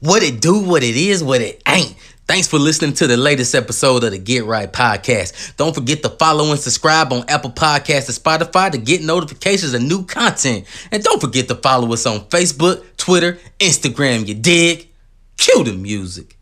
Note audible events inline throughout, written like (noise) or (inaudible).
What it do, what it is, what it ain't. Thanks for listening to the latest episode of the Get Right Podcast. Don't forget to follow and subscribe on Apple Podcasts and Spotify to get notifications of new content. And don't forget to follow us on Facebook, Twitter, Instagram, you dig? Cue the music.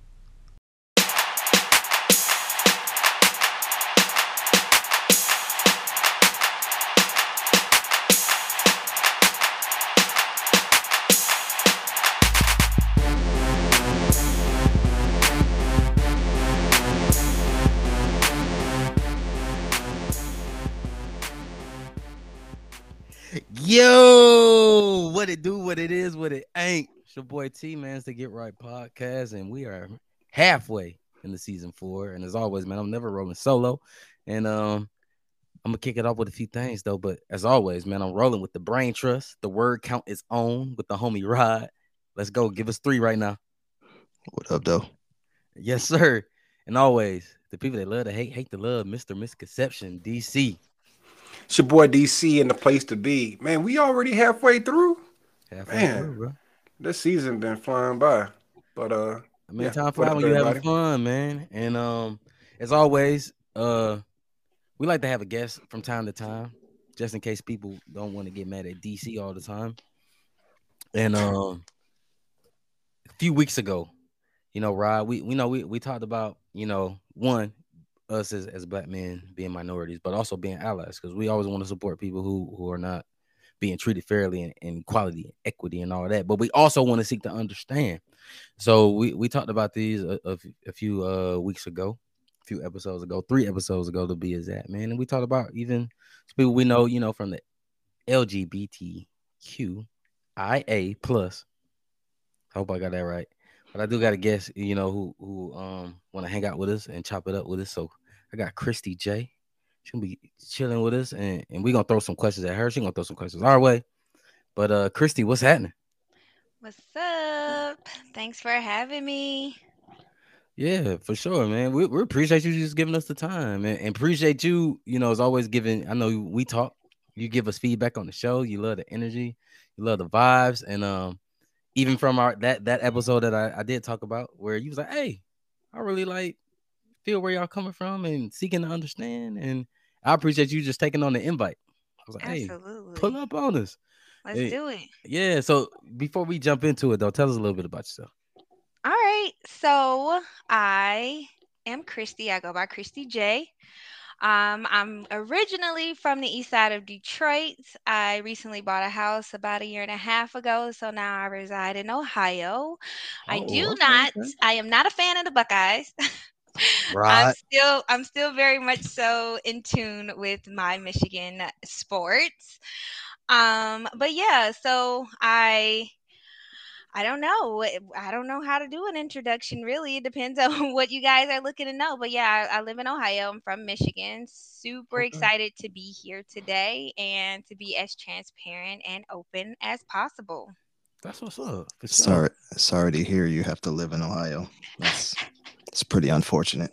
Yo, what it do, what it is, what it ain't. It's your boy T Man's the Get Right Podcast, and we are halfway in the season four. And as always, man, I'm never rolling solo. And um, I'm gonna kick it off with a few things though. But as always, man, I'm rolling with the brain trust. The word count is on with the homie Rod. Let's go. Give us three right now. What up, though? Yes, sir. And always the people that love to hate, hate to love, Mr. Misconception, DC. It's your boy DC and the place to be. Man, we already halfway through. Halfway Man. through, bro. This season been flying by. But uh I mean, Yeah, time flies when you having fun, man. And um, as always, uh, we like to have a guest from time to time, just in case people don't want to get mad at DC all the time. And um, a few weeks ago, you know, Rod, we we know we we talked about you know one us as, as black men being minorities, but also being allies because we always want to support people who who are not being treated fairly and, and equality and equity and all that. But we also want to seek to understand. So we we talked about these a few uh weeks ago, a few episodes ago, three episodes ago to be exact, man. And we talked about even people we know, you know, from the LGBTQIA plus. I hope I got that right. But I do got a guest, you know, who who um want to hang out with us and chop it up with us. So I got Christy J. She'll be chilling with us, and, and we're gonna throw some questions at her. She gonna throw some questions our way. But uh Christy, what's happening? What's up? Thanks for having me. Yeah, for sure, man. We, we appreciate you just giving us the time and, and appreciate you, you know, as always giving. I know we talk, you give us feedback on the show. You love the energy, you love the vibes, and um, even from our that that episode that I, I did talk about where you was like, hey, I really like feel where y'all coming from and seeking to understand. And I appreciate you just taking on the invite. I was like, hey, Absolutely. pull up on us. Let's hey. do it. Yeah. So before we jump into it though, tell us a little bit about yourself. All right. So I am Christy. I go by Christy J. Um, I'm originally from the east side of Detroit. I recently bought a house about a year and a half ago, so now I reside in Ohio. I Oh, do okay, not. okay. I am not a fan of the Buckeyes. (laughs) I'm still I'm still very much so in tune with my Michigan sports. Um, but yeah, so I I don't know. I don't know how to do an introduction really. It depends (laughs) on what you guys are looking to know. But yeah, I, I live in Ohio. I'm from Michigan. Super Okay. excited to be here today and to be as transparent and open as possible. That's what's up. Sorry, sorry to hear you have to live in Ohio. That's it's pretty unfortunate.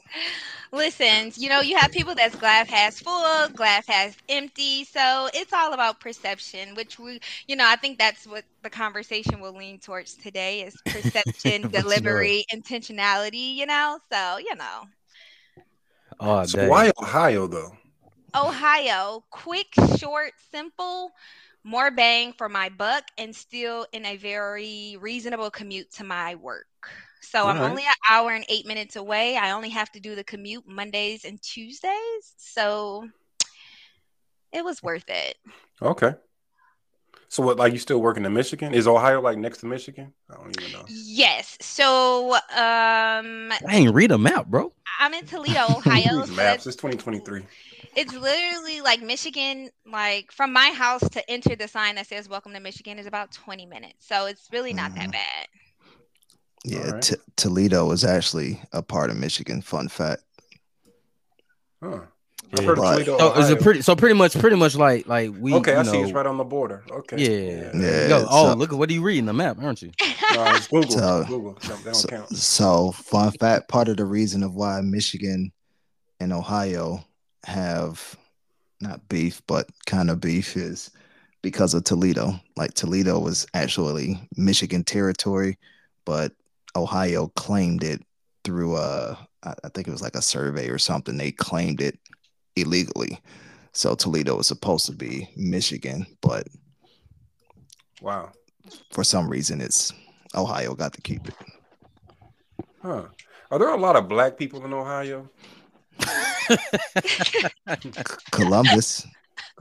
Listen, you know, you have people that's glass half full, glass half empty. So it's all about perception, which we, you know, I think that's what the conversation will lean towards today is (laughs) perception, For sure. delivery, intentionality, you know? So, you know, Oh, so why Ohio though? Ohio, quick, short, simple, more bang for my buck, and still in a very reasonable commute to my work. So I'm Alright. only an hour and eight minutes away. I only have to do the commute Mondays and Tuesdays. So it was worth it. Okay. So what like you still working in Michigan? Is Ohio like next to Michigan? I don't even know. Yes. So um ain't read a map, bro. I'm in Toledo, (laughs) Ohio. So maps, it's 2023. it's literally like Michigan, like from my house to enter the sign that says welcome to Michigan is about 20 minutes. So it's really not that Mhm. bad. Yeah, Alright. T- Toledo was actually a part of Michigan. Fun fact. Huh. I've heard of But- Toledo, So is it pretty? So pretty much, pretty much like like we. Okay, you I see it's right on the border. Okay. Yeah. Yeah, Yo, oh, so- look at what are you reading the map, aren't you? (laughs) (laughs) No, it's Google. So- Google. That don't So, count. so, fun fact: part of the reason of why Michigan and Ohio have not beef, but kind of beef is because of Toledo. Like Toledo was actually Michigan territory, but Ohio claimed it through uh I I think it was like a survey or something. They claimed it illegally. So Toledo was supposed to be Michigan, but Wow. for some reason it's Ohio got to keep it. Huh. Are there a lot of black people in Ohio? (laughs) Columbus,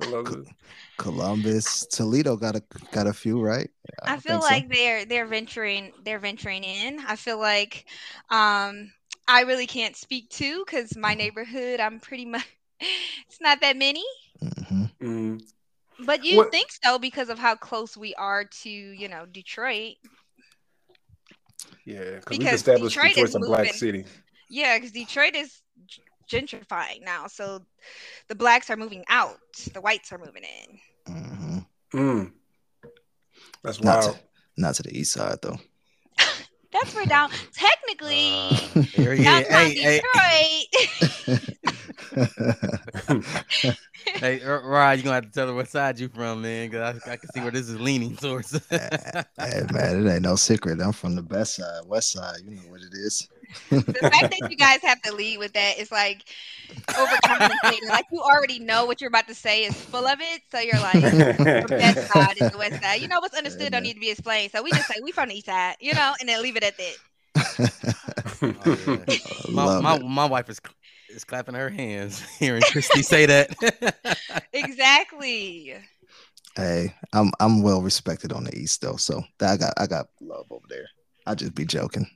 Columbus? Columbus, Toledo got a got a few, right? I feel think so. like they're they're venturing they're venturing in. I feel like um I really can't speak to because my neighborhood I'm pretty much (laughs) it's not that many. Mhm. Mm. But you What- think so because of how close we are to, you know, Detroit. Yeah, because we've established Detroit Detroit's is a black city. Yeah, because Detroit is g- gentrifying now. So the blacks are moving out, the whites are moving in. Mm-hmm. Mm. That's Not wild. to, not to the east side though. (laughs) That's where down technically Uh, here he is. downtown Hey, hey, Detroit. (laughs) hey, R- Rod, you gonna have to tell her what side you from, man, because I, I can see where this is leaning towards. (laughs) hey man, it ain't no secret. I'm from the best side, west side. You know what it is. The fact that you guys have to lead with that is like overcompensating. like you already know what you're about to say is full of it, so you're like the best (laughs) side is the west side. You know what's understood don't need to be explained. So we just say we from the east side, you know, and then leave it at that. (laughs) Oh, yeah. my, my, my wife is is clapping her hands (laughs) hearing Christy say that. Exactly. Hey, I'm I'm well respected on the east though, so I got I got love over there. I just be joking,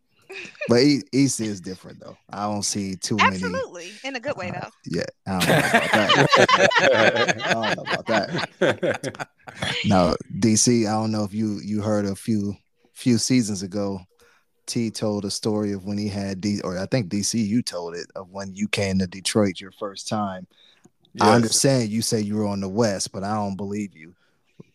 but e- east is different though. I don't see too many. Absolutely. In a good way though. (laughs) Yeah, I don't know about that. I don't know about that. (laughs) No, DC. I don't know if you you heard a few few seasons ago. T told a story of when he had D, or I think DC. You told it of when you came to Detroit your first time. I understand you say you were on the west, but I don't believe you.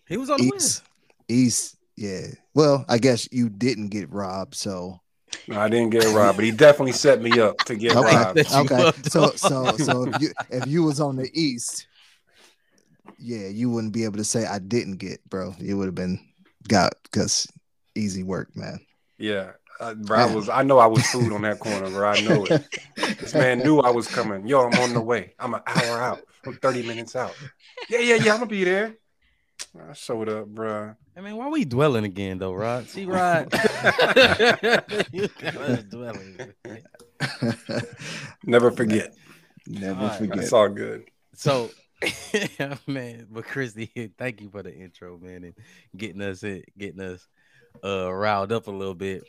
he was on the west. East, East, yeah. Well, I guess you didn't get robbed, so No, I didn't get robbed, but he definitely set me up to get okay, robbed. That okay. So, so, so if you if you was on the East, yeah, you wouldn't be able to say I didn't get, bro. You would have been got because easy work, man. Yeah. Uh, bro, I was I know I was food on that corner, bro. I know it. This man knew I was coming. Yo, I'm on the way. I'm an hour out. I'm 30 minutes out. Yeah, yeah, yeah. I'm gonna be there. I showed up, bro. I mean, why are we dwelling again though, Rod? See, Rod, (laughs) you dwelling. (laughs) Never forget. Never All right. forget. It's all good. So, (laughs) man, but Christy, thank you for the intro, man, and getting us it, getting us uh riled up a little bit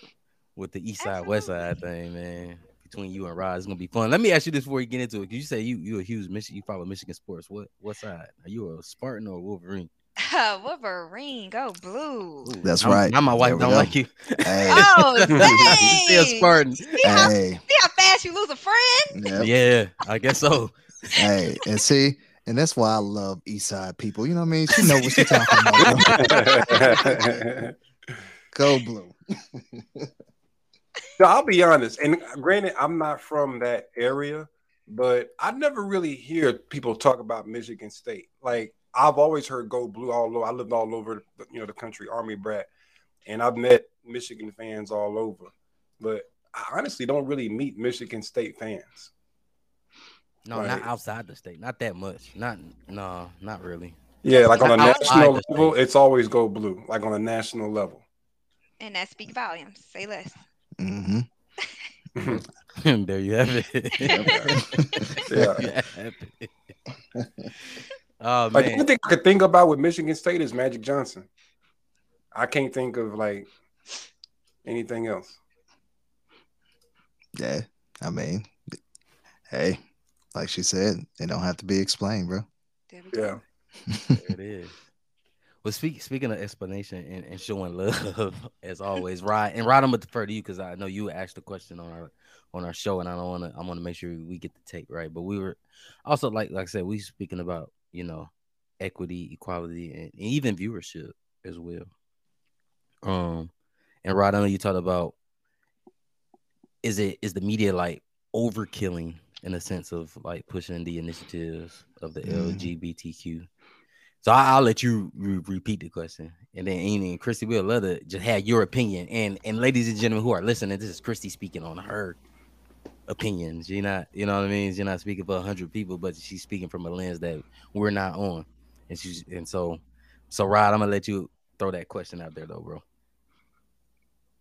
with the East Side West Side thing, man. Between you and Rod, it's gonna be fun. Let me ask you this before you get into it. Cause you say you you a huge Michigan, you follow Michigan sports. What what side? Are you a Spartan or a Wolverine? (laughs) Wolverine, go blue. Ooh, That's now- right. Now my wife There we don't go. like you. Hey, Oh, (laughs) Still dang. Spartan. See how, hey, see how fast you lose a friend? yep. Yeah, I guess so. hey, and see, and that's why I love East Side people. You know what I mean? She know what she's talking about. (laughs) Go blue. so I'll be honest. And granted, I'm not from that area, but I never really hear people talk about Michigan State. Like I've always heard "Go Blue" all over. I lived all over, the- you know, the country, Army brat, and I've met Michigan fans all over. But I honestly don't really meet Michigan State fans. No, Right. not outside the state. Not that much. Not no, not really. Yeah, like on a national level, it's always "Go Blue." Like on a national level. And that speak volumes. Say less. hmm (laughs) (laughs) there you have it. (laughs) Yeah. There you have oh Like the man. only thing I could think about with Michigan State is Magic Johnson. I can't think of like anything else. Yeah, I mean, hey, like she said, it don't have to be explained, bro. There we. Yeah. There it is. Well, speak, speaking of explanation and, and showing love, (laughs) as always, Rod and Rod, I'm gonna defer to you because I know you asked the question on our on our show, and I don't want to. I want to make sure we get the tape right. But we were also like like I said, we speaking about you know equity, equality, and, and even viewership as well. Um, and Rod, I know you talked about is it is the media like overkilling in a sense of like pushing the initiatives of the Mhm. LGBTQ So I, will let you re- repeat the question, and then Amy and Christy will love to just have your opinion. And and ladies and gentlemen who are listening, this is Christy speaking on her opinions. You're not, you know what I mean. You're not speaking for a hundred people, but she's speaking from a lens that we're not on. And she's and so, so Rod, I'm gonna let you throw that question out there though, bro.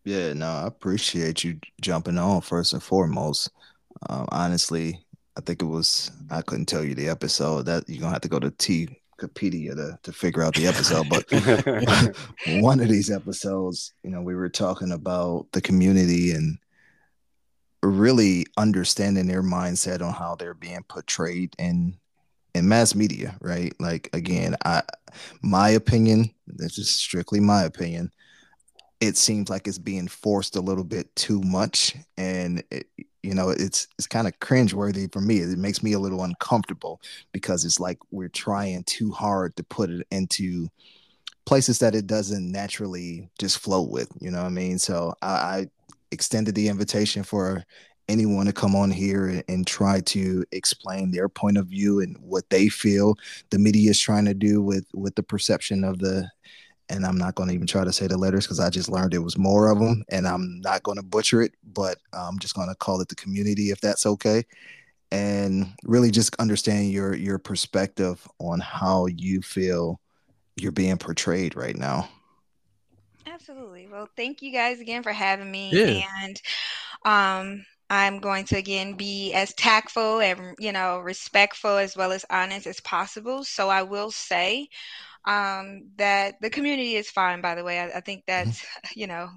Yeah, no, I appreciate you jumping on first and foremost. Um, honestly, I think it was I couldn't tell you the episode that you're gonna have to go to T Wikipedia to, to figure out the episode, but (laughs) one of these episodes, you know, we were talking about the community and really understanding their mindset on how they're being portrayed in in mass media, right? Like again, I my opinion, this is strictly my opinion. It seems like it's being forced a little bit too much, and it, you know it's it's kind of cringeworthy for me it makes me a little uncomfortable because it's like we're trying too hard to put it into places that it doesn't naturally just flow with you know what i mean so i, I extended the invitation for anyone to come on here and, and, try to explain their point of view and what they feel the media is trying to do with with the perception of the and I'm not going to even try to say the letters because I just learned it was more of them, and I'm not going to butcher it, but I'm just going to call it the community if that's okay, and really just understand your your perspective on how you feel you're being portrayed right now. Absolutely. Well, thank you guys again for having me, yeah. and um, I'm going to again be as tactful and you know respectful as well as honest as possible. So I will say um, that the community is fine by the way I, I, think mm-hmm. that's (laughs) you know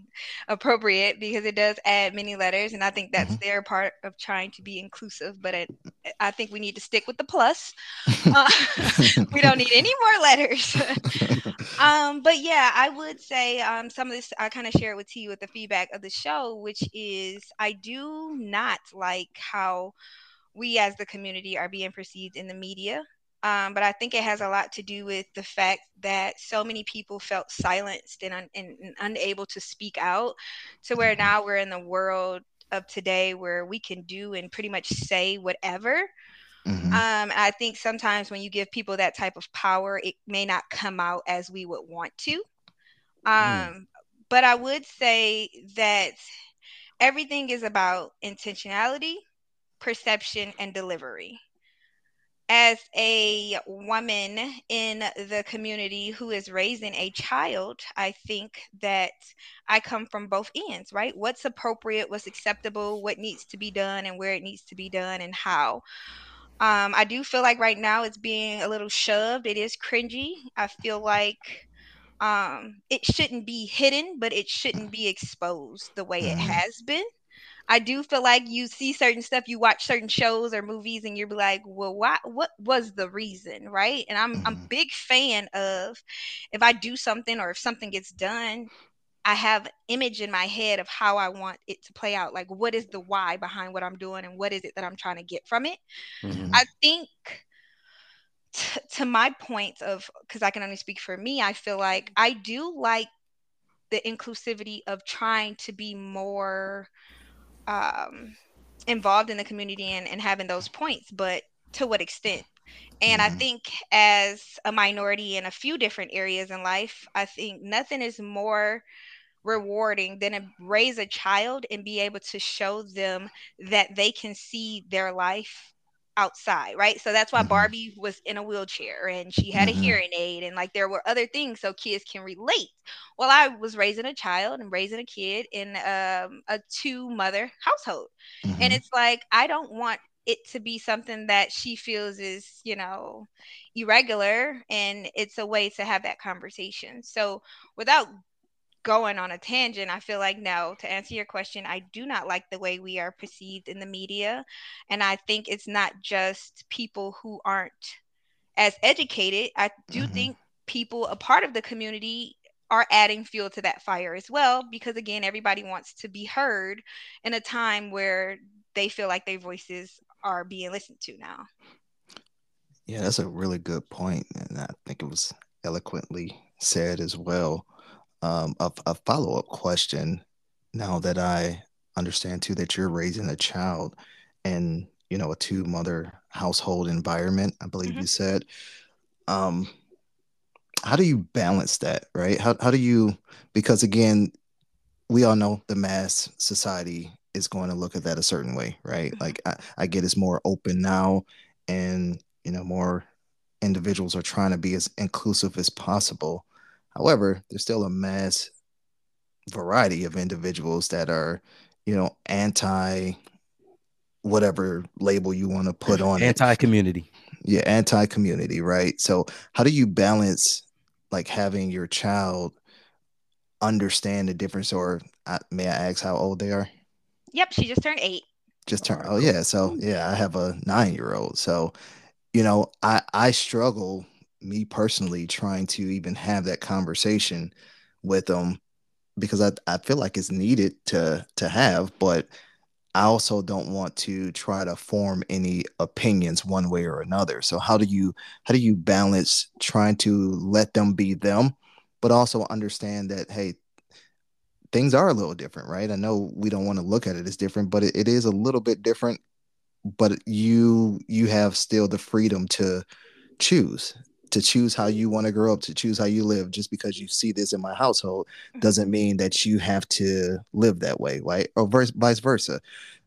appropriate because it does add many letters and i think that's mm-hmm. their part of trying to be inclusive but it, i think we need to stick with the plus (laughs) uh, (laughs) we don't need any more letters um, but yeah i would say um, some of this i kind of share with you with the feedback of the show which is i do not like how we as the community are being perceived in the media um, but I think it has a lot to do with the fact that so many people felt silenced and, un- and, unable to speak out to where mm-hmm. now we're in the world of today where we can do and pretty much say whatever. Mm-hmm. Um, I think sometimes when you give people that type of power, it may not come out as we would want to. Mm. Um, mm. But I would say that everything is about intentionality, perception, and delivery as a woman in the community who is raising a child, I think that I come from both ends, right? What's appropriate, what's acceptable, what needs to be done, and where it needs to be done, and how. Um, I do feel like right now it's being a little shoved. It is cringy. I feel like um, it shouldn't be hidden, but it shouldn't be exposed the way it mm-hmm. has been. I do feel like you see certain stuff, you watch certain shows or movies, and you're like, well, why? What was the reason, right? And I'm mm-hmm. I'm a big fan of if I do something or if something gets done, I have image in my head of how I want it to play out. Like, what is the why behind what I'm doing, and what is it that I'm trying to get from it? Mm-hmm. I think. T- to my point of because I can only speak for me, I feel like I do like the inclusivity of trying to be more um, involved in the community and, and having those points, but to what extent? And mm-hmm. I think as a minority in a few different areas in life, I think nothing is more rewarding than to raise a child and be able to show them that they can see their life outside, right? So that's why mm-hmm. Barbie was in a wheelchair and she had mm-hmm. a hearing aid and like there were other things so kids can relate. Well, I was raising a child and raising a kid in um, a two mother household. Mm-hmm. And it's like I don't want it to be something that she feels is, you know, irregular and it's a way to have that conversation. So without going on a tangent, I feel like no, to answer your question, I do not like the way we are perceived in the media. And I think it's not just people who aren't as educated. I do mm-hmm. think people, a part of the community, are adding fuel to that fire as well, because again, everybody wants to be heard in a time where they feel like their voices are being listened to now. Yeah, that's a really good point, and I think it was eloquently said as well um, a, a follow up question now that I understand too that you're raising a child in you know a two mother household environment i believe mm-hmm. you said um how do you balance that, right? How how do you because again, we all know the mass society is going to look at that a certain way, right? Mm-hmm. Like I, I get it's more open now and you know more individuals are trying to be as inclusive as possible. However, there's still a mass variety of individuals that are, you know, anti whatever label you want to put on it. anti community. Yeah, anti community, right? So, how do you balance like having your child understand the difference or uh, may I ask how old they are? Yep, she just turned 8. Just turned Oh yeah, so yeah, I have a 9-year-old. So, you know, I I struggle me personally trying to even have that conversation with them because I, I feel like it's needed to to have, but I also don't want to try to form any opinions one way or another. So how do you how do you balance trying to let them be them, but also understand that hey, things are a little different, right? I know we don't want to look at it as different, but it, it is a little bit different. But you you have still the freedom to choose to choose how you want to grow up, to choose how you live. Just because you see this in my household doesn't mean that you have to live that way, right? Or vice, vice versa.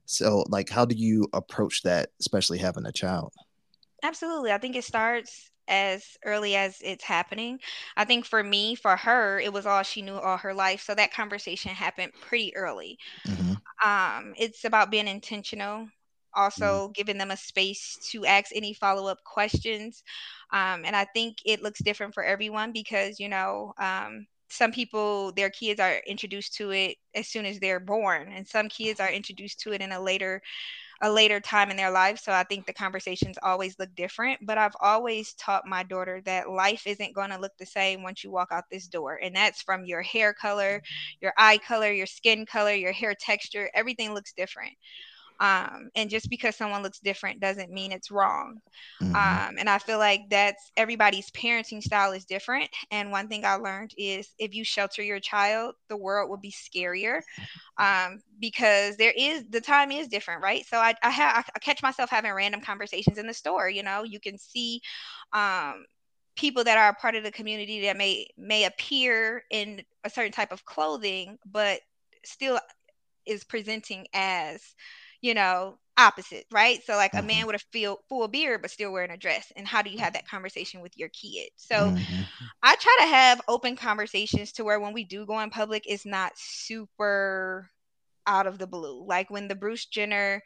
So, like, how do you approach that, especially having a child? Absolutely. I think it starts as early as it's happening. I think for me, for her, it was all she knew all her life. So that conversation happened pretty early. Mm-hmm. Um, it's about being intentional, also mm-hmm. giving them a space to ask any follow up questions. Um, and I think it looks different for everyone because, you know, um, some people, their kids are introduced to it as soon as they're born, and some kids are introduced to it in a later a later time in their life. So I think the conversations always look different. But I've always taught my daughter that life isn't going to look the same once you walk out this door. And that's from your hair color, your eye color, your skin color, your hair texture. Everything looks different. Um, and just because someone looks different doesn't mean it's wrong. Mm-hmm. Um, and I feel like that's everybody's parenting style is different. And one thing I learned is if you shelter your child, the world will be scarier um, because there is the time is different, right? So I, I have I catch myself having random conversations in the store. You know, you can see um, people that are a part of the community that may may appear in a certain type of clothing, but still is presenting as you know, opposite, right? So like mm-hmm. a man with a full, full beard but still wearing a dress. And how do you have that conversation with your kid? So mm-hmm. I try to have open conversations to where when we do go in public, it's not super out of the blue. Like when the Bruce Jenner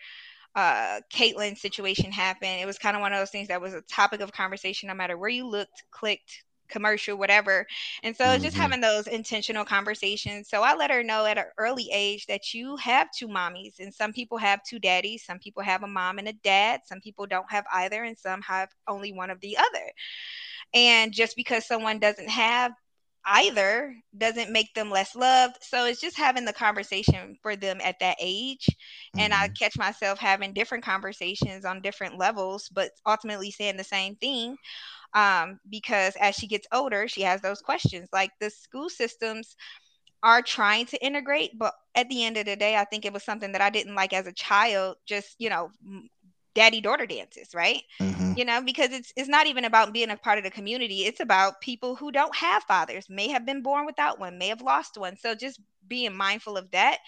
uh Caitlyn situation happened, it was kind of one of those things that was a topic of conversation no matter where you looked, clicked, commercial, whatever. And so mm-hmm. just having those intentional conversations. So I let her know at an early age that you have two mommies, and some people have two daddies, some people have a mom and a dad, some people don't have either, and some have only one of the other. And just because someone doesn't have either doesn't make them less loved. So it's just having the conversation for them at that age. Mm-hmm. And I mm-hmm. catch myself having different conversations on different levels, but ultimately saying the same thing um, because as she gets older, she has those questions. Like the school systems are trying to integrate, but at the end of the day, I think it was something that I didn't like as a child. Just you know, daddy daughter dances, right? Mm-hmm. You know, because it's it's not even about being a part of the community. It's about people who don't have fathers, may have been born without one, may have lost one. So just being mindful of that.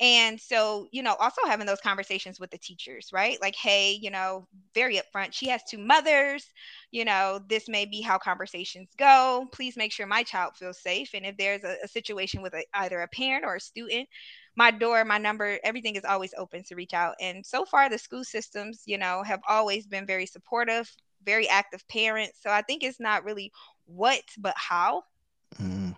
And so, you know, also having those conversations with the teachers, right? Like, hey, you know, very upfront, she has two mothers, you know, this may be how conversations go. Please make sure my child feels safe. And if there's a, a situation with a, either a parent or a student, my door, my number, everything is always open to reach out. And so far, the school systems, you know, have always been very supportive, very active parents. So I think it's not really what, but how. Mm.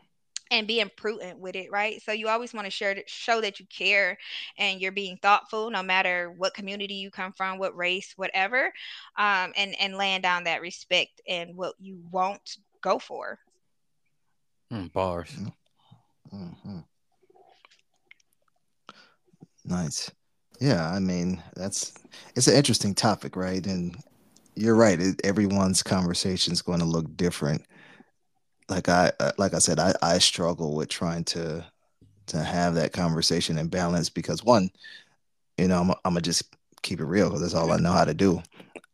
And being prudent with it, right? So you always want to share, show that you care and you're being thoughtful, no matter what community you come from, what race, whatever, um, and and laying down that respect and what you won't go for. Mm, bars. Mm-hmm. Nice. Yeah, I mean, that's it's an interesting topic, right? And you're right. It, everyone's conversation is going to look different. Like I uh, like I said, I I struggle with trying to to have that conversation and balance because one, you know, I'm I'm gonna just keep it real because that's all I mm-hmm. know how to do.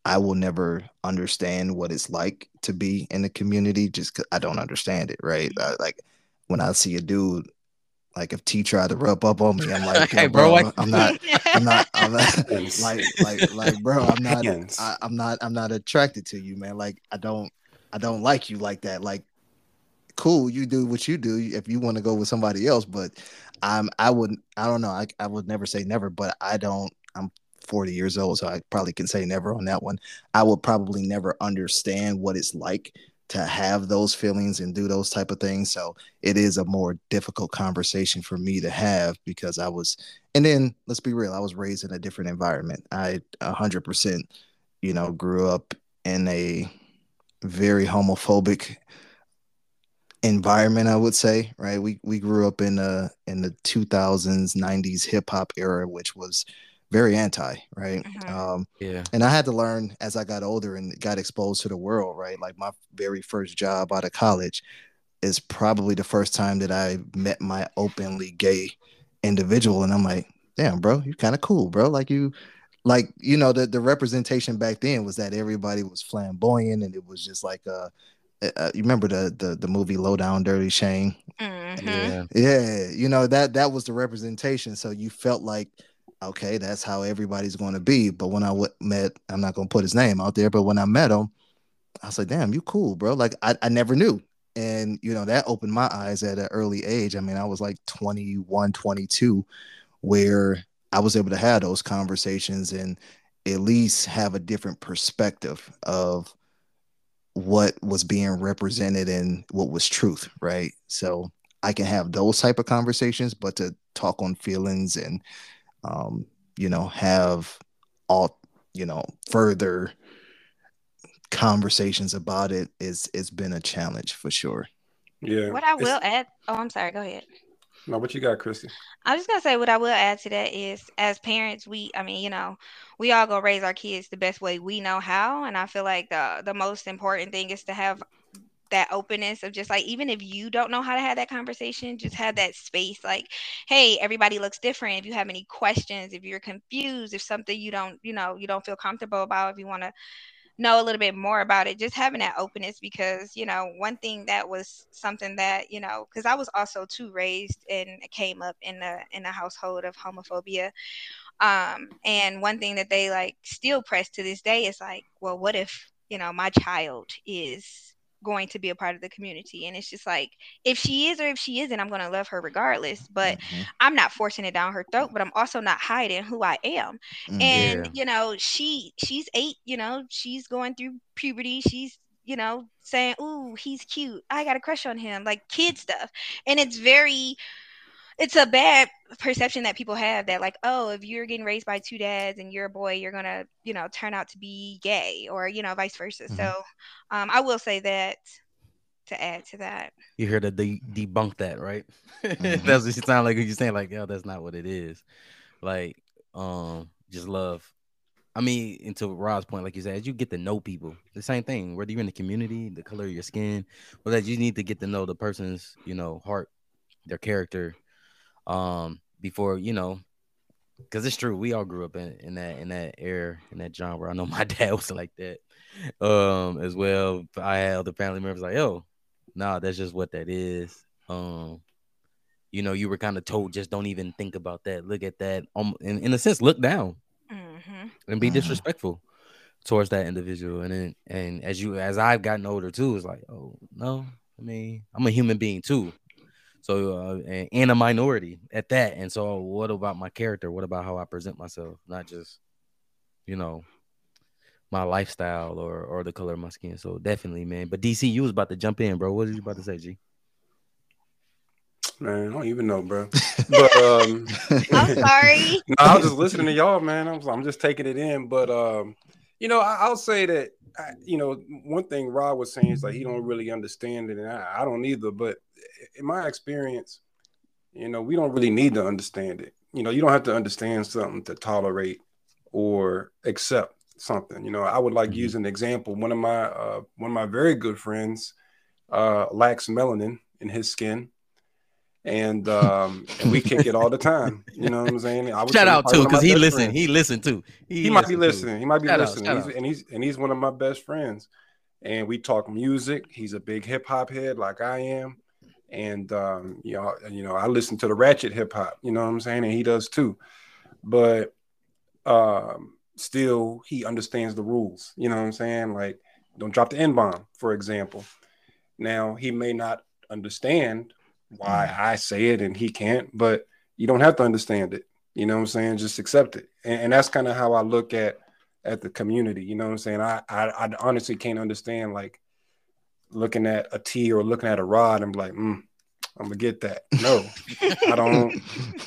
I will never understand what it's like to be in the community just cause I don't understand it, right? I, like when I see a dude, like if T tried to rub up on me, I'm like, (laughs) hey, bro, bro (laughs) I'm not, I'm not, (laughs) I'm not, like, like, like, bro, I'm not, I, I'm not, I'm not attracted to you, man. Like, I don't, I don't like you like that. Like, cool, you do what you do if you want to go with somebody else, but I'm, I wouldn't, I don't know, I, I would never say never, but I don't, I'm 40 years old, so I probably can say never on that one. I would probably never understand what it's like to have those feelings and do those type of things. So it is a more difficult conversation for me to have because I was, and then let's be real, I was raised in a different environment. I 100%, you know, grew up in a very homophobic environment i would say right we we grew up in uh in the 2000s 90s hip hop era which was very anti, right? Mm-hmm. Um, yeah. And I had to learn as I got older and got exposed to the world, right? Like my very first job out of college is probably the first time that I met my openly gay individual, and I'm like, damn, bro, you're kind of cool, bro. Like you, like you know, the the representation back then was that everybody was flamboyant, and it was just like uh. Uh, you remember the, the the movie Low Down Dirty Shame? Mm-hmm. Yeah, yeah. You know that that was the representation. So you felt like okay, that's how everybody's going to be. But when I w- met, I'm not going to put his name out there, but when I met him, I was like, damn, you cool, bro. Like I, I never knew. And, you know, that opened my eyes at an early age. I mean, I was like 21, 22, where I was able to have those conversations and at least have a different perspective of what was being represented and what was truth, right? So I can have those type of conversations, but to talk on feelings and um, you know, have all, you know, further conversations about it is it's been a challenge for sure. Yeah. What I will add, oh, I'm sorry, go ahead. No, what you got, Christy? I'm just gonna say what I will add to that is as parents, we I mean, you know, we all go raise our kids the best way we know how. And I feel like the the most important thing is to have that openness of just like even if you don't know how to have that conversation just have that space like hey everybody looks different if you have any questions if you're confused if something you don't you know you don't feel comfortable about if you want to know a little bit more about it just having that openness because you know one thing that was something that you know because i was also too raised and came up in a in a household of homophobia um and one thing that they like still press to this day is like well what if you know my child is going to be a part of the community. And it's just like, if she is or if she isn't, I'm going to love her regardless. But mm-hmm. I'm not forcing it down her throat, but I'm also not hiding who I am. Mm, and, yeah. you know, she, she's eight, you know, she's going through puberty. She's, you know, saying, Ooh, he's cute. I got a crush on him, like kid stuff. And it's very, it's a bad perception that people have that like oh if you're getting raised by two dads and you're a boy you're gonna you know turn out to be gay or you know vice versa mm-hmm. so um, i will say that to add to that you hear that de- debunk that right (laughs) mm-hmm. that's what you sound like you're saying like yo that's not what it is like um just love I mean, into Rod's point, like you said, as you get to know people, the same thing. Whether you're in the community, the color of your skin, or that you need to get to know the person's, you know, heart, their character, um before you know because it's true we all grew up in, in that in that era in that genre. I know my (laughs) dad was like that um as well. I had other family members like yo nah that's just what that is. Um you know you were kind of told just don't even think about that. Look at that um in, in a sense look down mm-hmm. and be mm-hmm. disrespectful towards that individual. And then and as you as i've gotten older too it's like oh no i mean i'm a human being too so uh, and a minority at that. And so, what about my character? What about how I present myself? Not just, you know, my lifestyle or or the color of my skin. So definitely, man. But DC, you was about to jump in, bro. What was you about to say, G? Man, I don't even know, bro. (laughs) But um, I'm sorry. (laughs) no, I was just listening to y'all, man. I'm, I'm just taking it in. But um, you know, I, will say that I, you know one thing Rod was saying is like he don't really understand it, and I, I don't either. But in my experience, you know, we don't really need to understand it. You know, you don't have to understand something to tolerate or accept something. You know, I would like mm-hmm. use an example. One of my uh, one of my very good friends uh, lacks melanin in his skin, and um, and we kick it all the time. You know what I'm saying? I shout out too because he listened. He listened too. He, he might be listening. Too. He might be shout listening. Out, he's, and he's and he's one of my best friends. And we talk music. He's a big hip hop head like I am, and um, you know, you know, I listen to the ratchet hip hop. You know what I'm saying? And he does too. But um, still, he understands the rules. You know what I'm saying? Like, don't drop the n bomb, for example. Now he may not understand why. I say it and he can't, but you don't have to understand it. You know what I'm saying? Just accept it. And, and that's kind of how I look at at the community. You know what I'm saying? I, I, I honestly can't understand like looking at a T or looking at a rod and be like, mm, I'm gonna get that. No, I don't.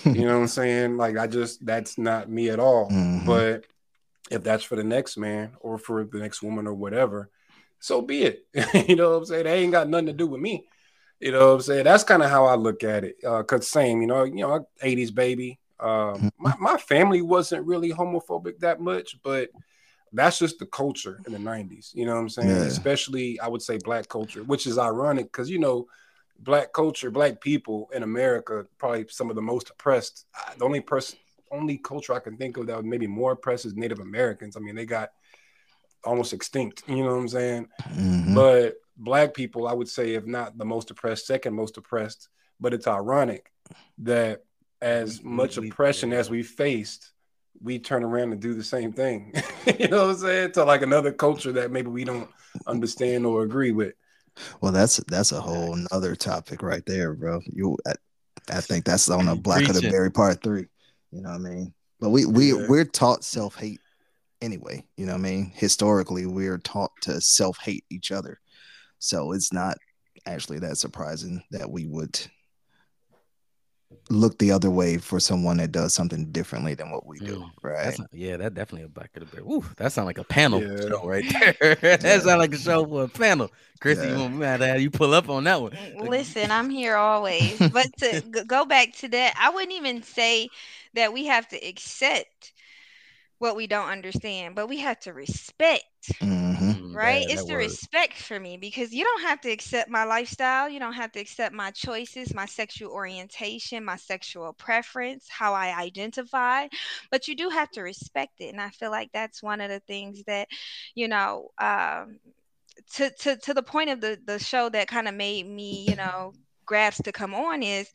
You know what I'm saying? Like I just that's not me at all. Mm-hmm. But if that's for the next man or for the next woman or whatever, so be it. (laughs) you know what I'm saying? They ain't got nothing to do with me. You know what I'm saying? That's kind of how I look at it. Uh, cause same, you know, you know, 80s baby. Um, mm-hmm. my, my family wasn't really homophobic that much, but that's just the culture in the 90s. You know what I'm saying? Yeah. Especially I would say black culture, which is ironic because you know, black culture, black people in America, probably some of the most oppressed. The only person only culture I can think of that was maybe more oppressed is Native Americans. I mean, they got almost extinct. You know what I'm saying? Mm-hmm. But black people, I would say, if not the most oppressed, second most oppressed. But it's ironic that as much oppression as we faced, we turn around and do the same thing. (laughs) you know what I'm saying? To like another culture that maybe we don't understand or agree with. Well, that's that's a whole nother topic right there, bro. You, I, I think that's on the Black of the Berry Part Three. You know what I mean? But we we yeah. we're taught self hate anyway. You know what I mean? Historically, we're taught to self hate each other. So it's not actually that surprising that we would look the other way for someone that does something differently than what we do, mm, right? yeah, that definitely a back of the bear. Ooh, that sounds like a panel yeah. show right (laughs) there. (laughs) that yeah. sounds like a show for a panel. Chrissy, yeah. you mad at you pull up on that one. Listen, I'm here always. But to (laughs) go back to that, I wouldn't even say that we have to accept what we don't understand, but we have to respect. Mm-hmm. Right? it's the word. respect for me because you don't have to accept my lifestyle. You don't have to accept my choices, my sexual orientation, my sexual preference, how I identify, but you do have to respect it. And I feel like that's one of the things that, you know, um, to, to, to the point of the, the show that kind of made me, you know, grabs to come on is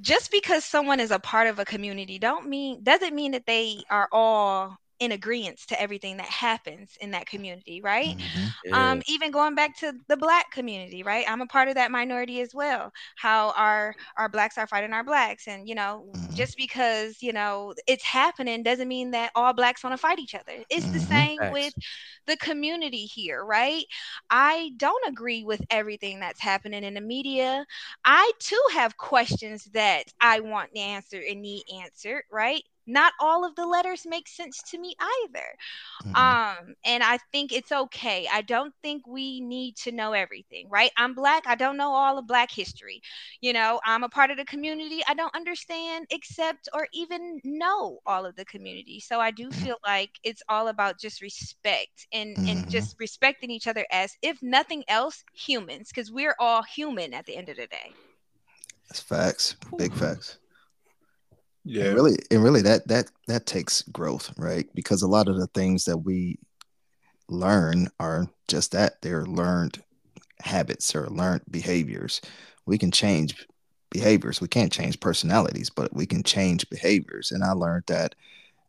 just because someone is a part of a community don't mean doesn't mean that they are all in agreement to everything that happens in that community, right? Mm-hmm. Yeah. Um, even going back to the black community, right? I'm a part of that minority as well. How our our blacks are fighting our blacks, and you know, mm-hmm. just because you know it's happening doesn't mean that all blacks want to fight each other. It's mm-hmm. the same Thanks. with the community here, right? I don't agree with everything that's happening in the media. I too have questions that I want answered and need answered, right? Not all of the letters make sense to me either. Mm-hmm. Um, and I think it's okay. I don't think we need to know everything, right? I'm black. I don't know all of black history. You know, I'm a part of the community. I don't understand, accept, or even know all of the community. So I do mm-hmm. feel like it's all about just respect and mm-hmm. and just respecting each other as, if nothing else, humans, because we're all human at the end of the day. That's facts. Big facts. Yeah. And really, and really that that that takes growth, right? Because a lot of the things that we learn are just that they're learned habits or learned behaviors. We can change behaviors. We can't change personalities, but we can change behaviors. And I learned that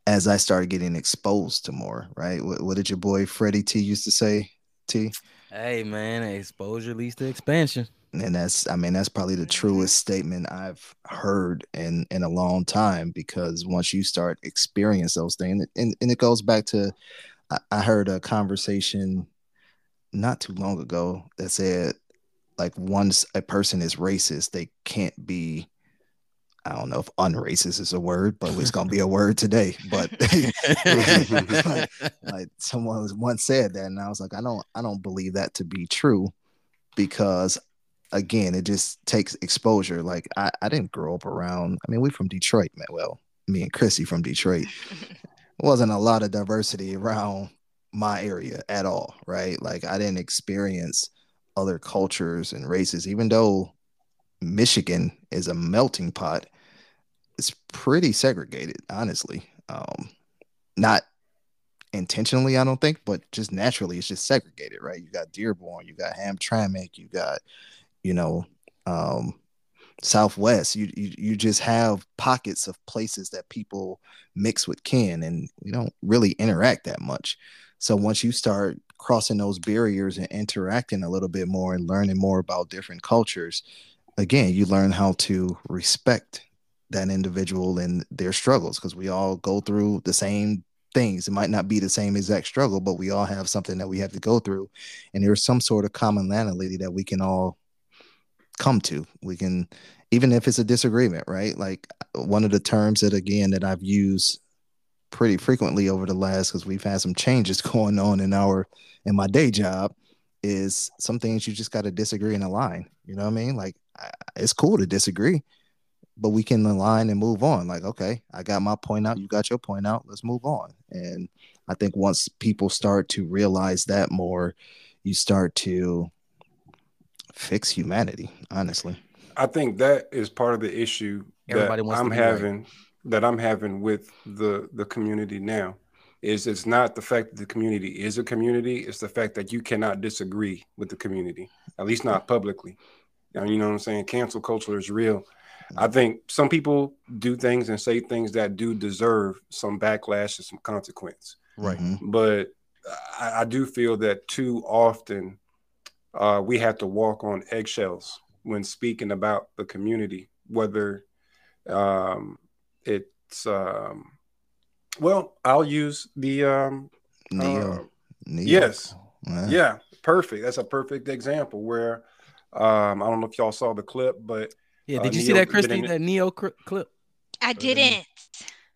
as I started getting exposed to more, right? What, what did your boy Freddie T used to say? T. Hey man, exposure leads to expansion and that's i mean that's probably the mm-hmm. truest statement i've heard in in a long time because once you start experience those things and, and it goes back to I, I heard a conversation not too long ago that said like once a person is racist they can't be I don't know if unracist is a word, but it's gonna be a word today. But (laughs) (laughs) like, like someone once said that, and I was like, I don't, I don't believe that to be true, because again, it just takes exposure. Like I, I didn't grow up around. I mean, we're from Detroit, man. Well, me and Chrissy from Detroit. (laughs) wasn't a lot of diversity around my area at all, right? Like I didn't experience other cultures and races, even though Michigan is a melting pot. It's pretty segregated, honestly. Um, not intentionally, I don't think, but just naturally, it's just segregated, right? You got Dearborn, you got Hamtramck, you got, you know, um, Southwest. You, you you just have pockets of places that people mix with kin, and we don't really interact that much. So once you start crossing those barriers and interacting a little bit more and learning more about different cultures, again, you learn how to respect that individual and their struggles because we all go through the same things. It might not be the same exact struggle, but we all have something that we have to go through. And there's some sort of commonality that we can all come to. We can, even if it's a disagreement, right? Like one of the terms that, again, that I've used pretty frequently over the last, because we've had some changes (laughs) going on in our, in my day job, is some things you just got to disagree and align. You know what I mean? Like it's cool to disagree but we can align and move on. Like, okay, I got my point out, you got your point out, let's move on. And I think once people start to realize that more, you start to fix humanity, honestly. I think that is part of the issue Everybody that I'm having right. that I'm having with the the community now. Is it's not the fact that the community is a community, it's the fact that you cannot disagree with the community, at least not publicly. You know what I'm saying? Cancel culture is real I think some people do things and say things that do deserve some backlash and some consequence. Right. But I, I, do feel that too often uh, we have to walk on eggshells when speaking about the community, whether um, it's, um, well, I'll use the um, Ne-Yo. Uh, Ne-Yo. Yes. Yeah. yeah. Perfect. That's a perfect example where um, I don't know if y'all saw the clip, but yeah, did uh, you see that, Christy? That Ne-Yo clip? I didn't.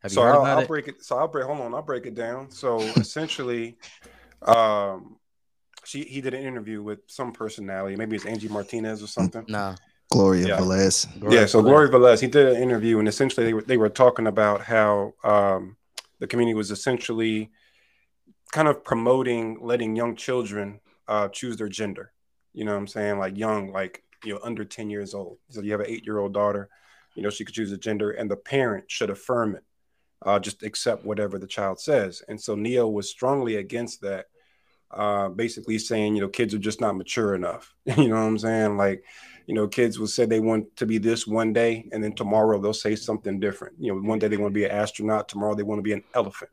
so I'll, I'll break it. So I'll break. Hold on, I'll break it down. So (laughs) essentially, um, she he did an interview with some personality. Maybe it's Angie Martinez or something. Nah. Gloria yeah. Velez. Gloria yeah, so Velez. Gloria Velez. He did an interview, and essentially they were they were talking about how um, the community was essentially kind of promoting letting young children uh, choose their gender. You know what I'm saying? Like young, like you know under 10 years old so you have an eight year old daughter you know she could choose a gender and the parent should affirm it uh, just accept whatever the child says and so Ne-Yo was strongly against that uh, basically saying you know kids are just not mature enough (laughs) you know what i'm saying like you know kids will say they want to be this one day and then tomorrow they'll say something different you know one day they want to be an astronaut tomorrow they want to be an elephant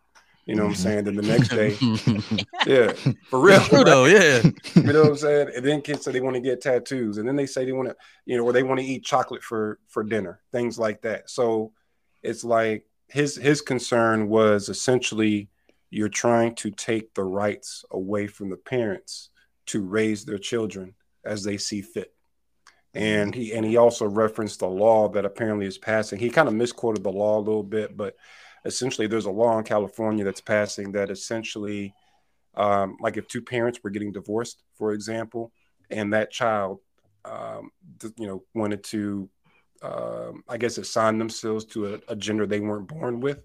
you know what I'm mm-hmm. saying? Then the next day, (laughs) yeah, for real. True right? though, yeah. you know what I'm saying? And then kids say they want to get tattoos, and then they say they want to, you know, or they want to eat chocolate for for dinner, things like that. So it's like his his concern was essentially you're trying to take the rights away from the parents to raise their children as they see fit. And he and he also referenced the law that apparently is passing. He kind of misquoted the law a little bit, but essentially there's a law in California that's passing that essentially, um, like if two parents were getting divorced, for example, and that child, um, you know, wanted to, um, I guess, assign themselves to a, a, gender they weren't born with.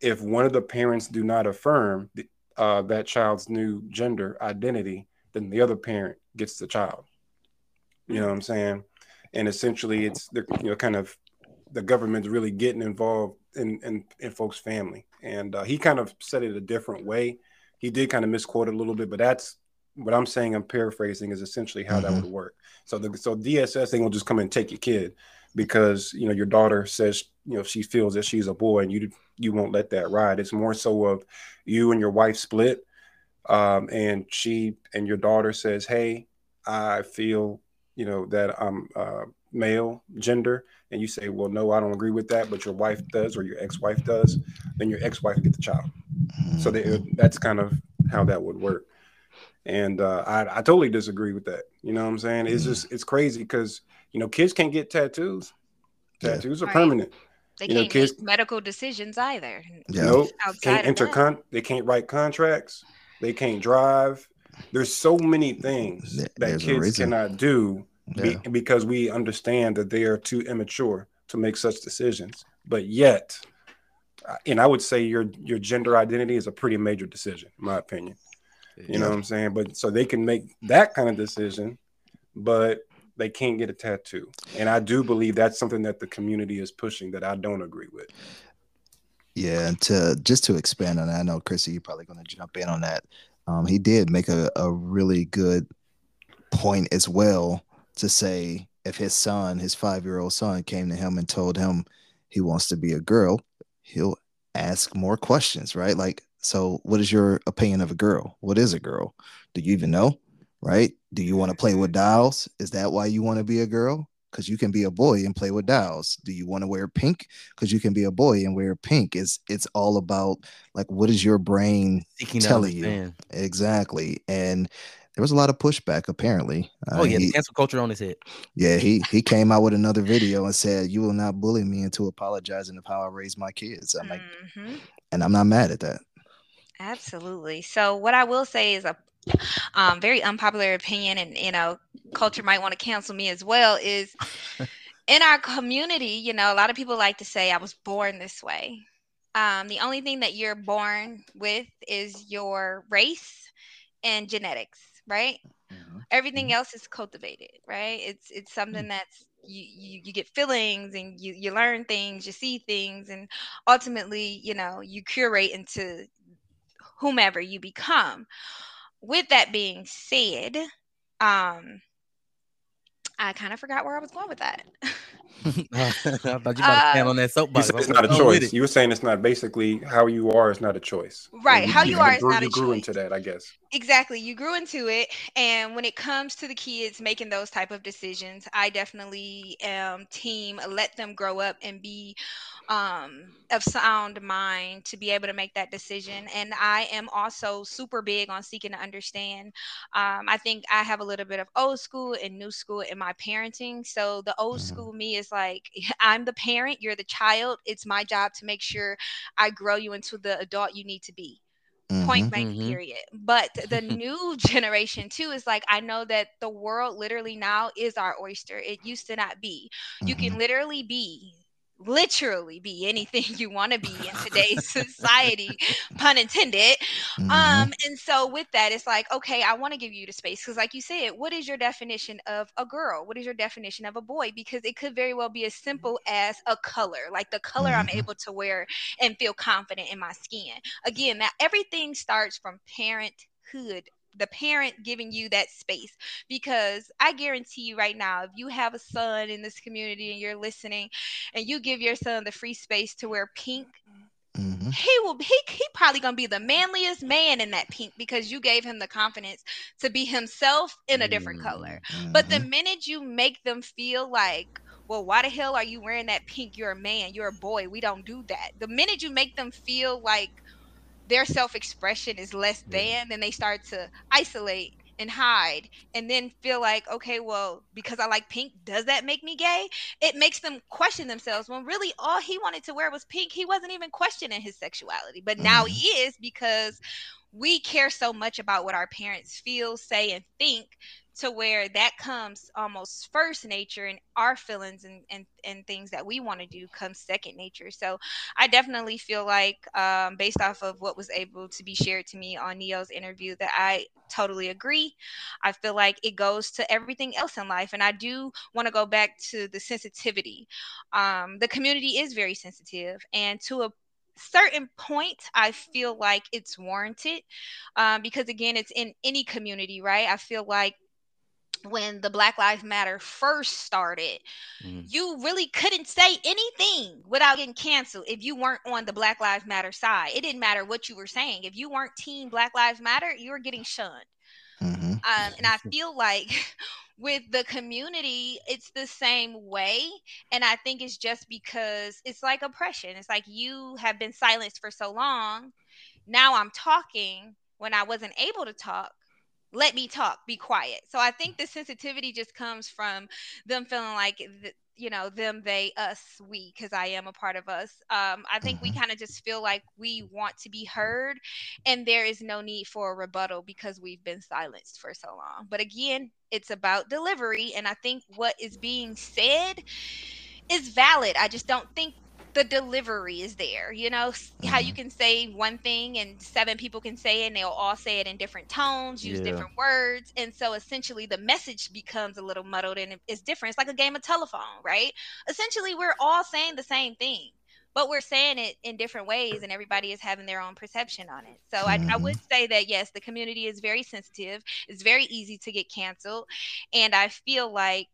If one of the parents do not affirm the, uh, that child's new gender identity, then the other parent gets the child. You know what I'm saying? And essentially, it's they're you know kind of the government's really getting involved in in, in folks' family. And uh, he kind of said it a different way. He did kind of misquote it a little bit, but that's what I'm saying. I'm paraphrasing is essentially how mm-hmm. that would work. So the so DSS they will just come and take your kid because you know your daughter says you know if she feels that she's a boy and you you won't let that ride. It's more so of you and your wife split, um, and she and your daughter says, "Hey, I feel you know that I'm uh, male gender. And you say well no i don't agree with that but your wife does or your ex-wife does then your ex-wife get the child. So they, that's kind of how that would work. And uh, I, I totally disagree with that. You know what i'm saying? It's just it's crazy because you know kids can't get tattoos. Tattoos yeah. are permanent they you can't know, kids, make medical decisions either yeah. nope. can't enter con- they can't write contracts they can't drive there's so many things that There's kids cannot do yeah. be, because we understand that they are too immature to make such decisions. But yet, and I would say your your gender identity is a pretty major decision, in my opinion. You yeah. know what I'm saying? But so they can make that kind of decision, but they can't get a tattoo. And I do believe that's something that the community is pushing that I don't agree with. Yeah, and to just to expand on that, I know Chrissy, you're probably going to jump in on that. Um, he did make a, a really good point as well to say if his son, his five year old son, came to him and told him he wants to be a girl, he'll ask more questions, right? Like, so what is your opinion of a girl? What is a girl? Do you even know? Right? Do you want to play with dolls? Is that why you want to be a girl? Because you can be a boy and play with dolls. Do you want to wear pink? Because you can be a boy and wear pink. It's it's all about like what is your brain Seeking telling you exactly. And there was a lot of pushback apparently. Oh Uh, yeah, he- the cancel culture on his head. yeah, he he came out with another video and said, "You will not bully me into apologizing of how I raised my kids." I'm like, Mhm. and I'm not mad at that. Absolutely. So what I will say is a um, very unpopular opinion, and you know, culture might want to cancel me as well. Is (laughs) in our community, you know, a lot of people like to say, "I was born this way." Um, the only thing that you're born with is your race and genetics, right? Everything else is cultivated, right? It's it's something that's you, you you get feelings and you you learn things, you see things, and ultimately, you know, you curate into whomever you become. With that being said, um, I kind of forgot where I was going with that. (laughs) (laughs) I thought you about to stand Uh, on that You soapbox. said it's not a choice. You were saying it's not basically how you are is not a choice. Right, And how you are kinda is grew, not you a grew into that, I guess. exactly you grew into it and when it comes to the kids making those type of decisions i definitely am team let them grow up and be um of sound mind to be able to make that decision and i am also super big on seeking to understand um i think i have a little bit of old school and new school in my parenting so the old Mhm. school me is like (laughs) i'm the parent you're the child it's my job to make sure i grow you into the adult you need to be point Mhm. blank Mhm. period but the (laughs) new (laughs) generation too is like i know that the world literally now is our oyster it used to not be you can Mhm. literally be literally be anything (laughs) you want to be in today's (laughs) society pun intended. Mhm. um and so with that it's like okay i want to give you the space because like you said what is your definition of a girl? What is your definition of a boy? Because it could very well be as simple as a color like the color i'm Mhm. able to wear and feel confident in my skin. Again now everything starts from parenthood the parent giving you that space. Because i guarantee you right now if you have a son in this community and you're listening and you give your son the free space to wear pink Mhm. he will he, he probably gonna be the manliest man in that pink because you gave him the confidence to be himself in a different color. But the minute you make them feel like well why the hell are you wearing that pink? You're a man. You're a boy. We don't do that. The minute you make them feel like their self-expression is less than then they start to isolate and hide and then feel like okay well because i like pink does that make me gay? It makes them question themselves when really all he wanted to wear was pink. He wasn't even questioning his sexuality but now Mhm. he is because we care so much about what our parents feel say and think to where that comes almost first nature and our feelings and, and, and things that we want to do comes second nature. So i definitely feel like um, based off of what was able to be shared to me on Ne-Yo's interview that i totally agree. I feel like it goes to everything else in life and i do want to go back to the sensitivity. Um, the community is very sensitive and to a certain point i feel like it's warranted um, because again it's in any community right? I feel like when the black lives matter first started Mhm. you really couldn't say anything without getting canceled if you weren't on the black lives matter side. It didn't matter what you were saying. If you weren't team black lives matter you were getting shunned Mhm. um, and I feel like (laughs) with the community, it's the same way. And I think it's just because it's like oppression. It's like you have been silenced for so long. Now I'm talking when I wasn't able to talk. Let me talk, be quiet. So I think the sensitivity just comes from them feeling like, th- you know, them, they, us, we, because I am a part of us. Um, I think we Mhm. kind of just feel like we want to be heard and there is no need for a rebuttal because we've been silenced for so long. But again, it's about delivery, and I think what is being said is valid. I just don't think the delivery is there you know mm-hmm. how you mm-hmm. can say one thing and seven people can say it and they'll all say it in different tones use yeah. different words and so essentially the message becomes a little muddled and it's different it's like a game of telephone right essentially we're all saying the same thing but we're saying it in different ways and everybody is having their own perception on it so mm-hmm. I, I, would mm-hmm. say that yes the community is very sensitive it's very easy to get canceled and i feel like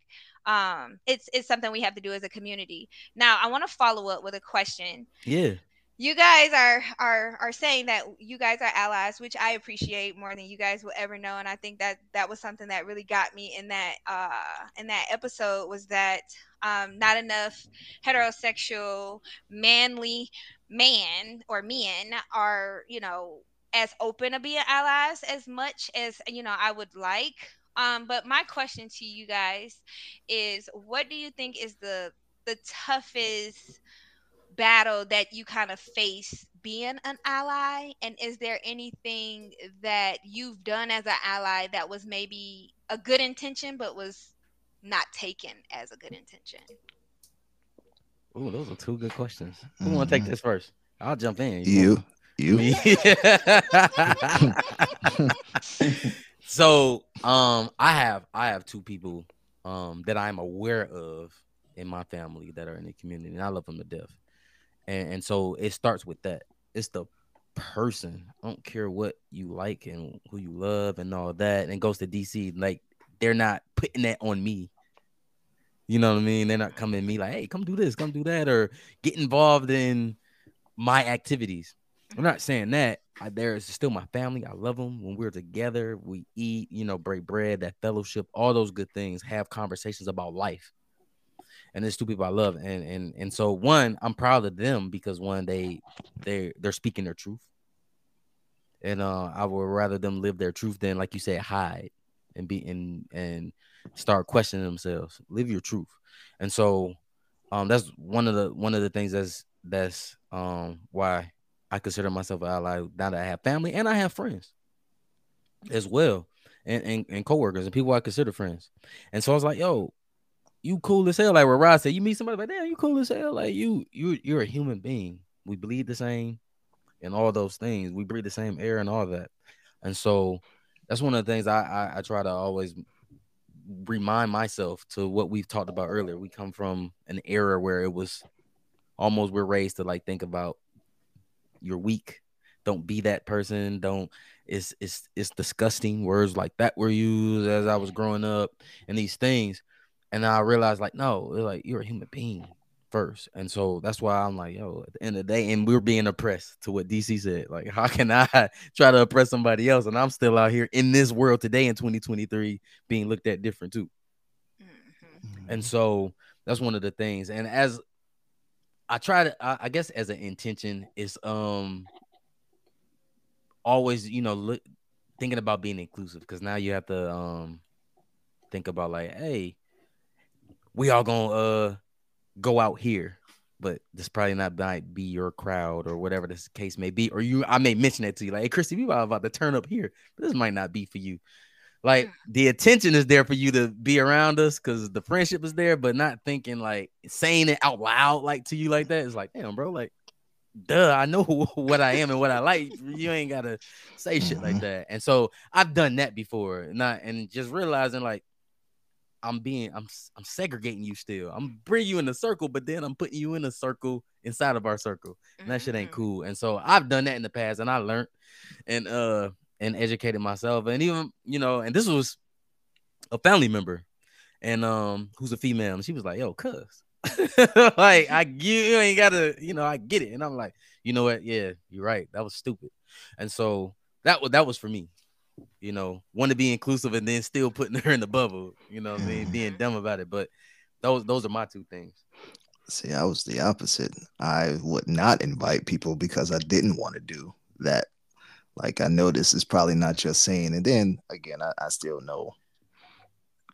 um it's it's something we have to do as a community. Now i want to follow up with a question. Yeah. You guys are are are saying that you guys are allies which i appreciate more than you guys will ever know and i think that that was something that really got me in that uh in that episode was that um not enough heterosexual manly man or men are you know as open to being allies as much as you know i would like um, but my question to you guys is what do you think is the the toughest battle that you kind of face being an ally? And is there anything that you've done as an ally that was maybe a good intention but was not taken as a good intention? Oh, those are two good questions. Who mm-hmm. want to take this first? I'll jump in. You. You. you. (laughs) (laughs) (laughs) So um I have I have two people um that I'm aware of in my family that are in the community and I love them to death. And and so it starts with that. It's the person. I don't care what you like and who you love and all that. And goes to DC. Like they're not putting that on me. You know what I mean? They're not coming to me like, hey, come do this, come do that, or get involved in my activities. I'm not saying that. I, there is still my family. I love them. When we're together, we eat, you know, break bread, that fellowship, all those good things, have conversations about life. And there's two people I love. And and and so one, I'm proud of them because one, they they they're speaking their truth. And uh I would rather them live their truth than like you said, hide and be and and start questioning themselves. Live your truth. And so um that's one of the one of the things that's that's um why I consider myself an ally now that I have family and I have friends as well, and, and, and coworkers and people I consider friends. And so I was like, yo, you cool as hell. Like where Rod said, you meet somebody like, damn, you cool as hell. Like you, you, you're a human being. We bleed the same, and all those things. We breathe the same air and all that. And so that's one of the things I, I, I try to always remind myself to what we've talked about earlier. We come from an era where it was almost we're raised to like think about you're weak. Don't be that person. Don't it's it's it's disgusting. Words like that were used as I was growing up and these things. And I realized like, no, like you're a human being first. And so that's why I'm like, yo, at the end of the day, and we're being oppressed to what DC said. Like, (laughs) how can I (laughs) try to oppress somebody else? And I'm still out here in this world today in 2023 being looked at different too. Mm-hmm. And so that's one of the things. And as I try to I, I guess as an intention is um always you know look thinking about being inclusive because now you have to um think about like hey we all gonna uh go out here but this probably not might be your crowd or whatever this case may be or you i may mention that to you like hey christy we about to turn up here but this might not be for you like the attention is there for you to be around us because the friendship is there, but not thinking like saying it out loud like to you like that is like, damn, bro, like, duh, I know (laughs) what I am and what I like. You ain't gotta say shit like mm-hmm. that. And so I've done that before, not and just realizing like I'm being I'm I'm segregating you still. I'm bringing you in a circle, but then I'm putting you in a circle inside of our circle. And that shit ain't mm-hmm. cool. And so I've done that in the past and I learned. And uh and educated myself. And even, you know, and this was a family member and um who's a female. And she was like, yo, cuz. (laughs) like I you, you ain't gotta, you know, I get it. And I'm like, you know what? Yeah, you're right. That was stupid. And so that was that was for me. You know, want to be inclusive and then still putting (laughs) her in the bubble, you know I mean, being dumb about it. But those those are my two things. See, I was the opposite. I would not invite people because I didn't want to do that like I know this is probably not your saying, and then again, I, I still know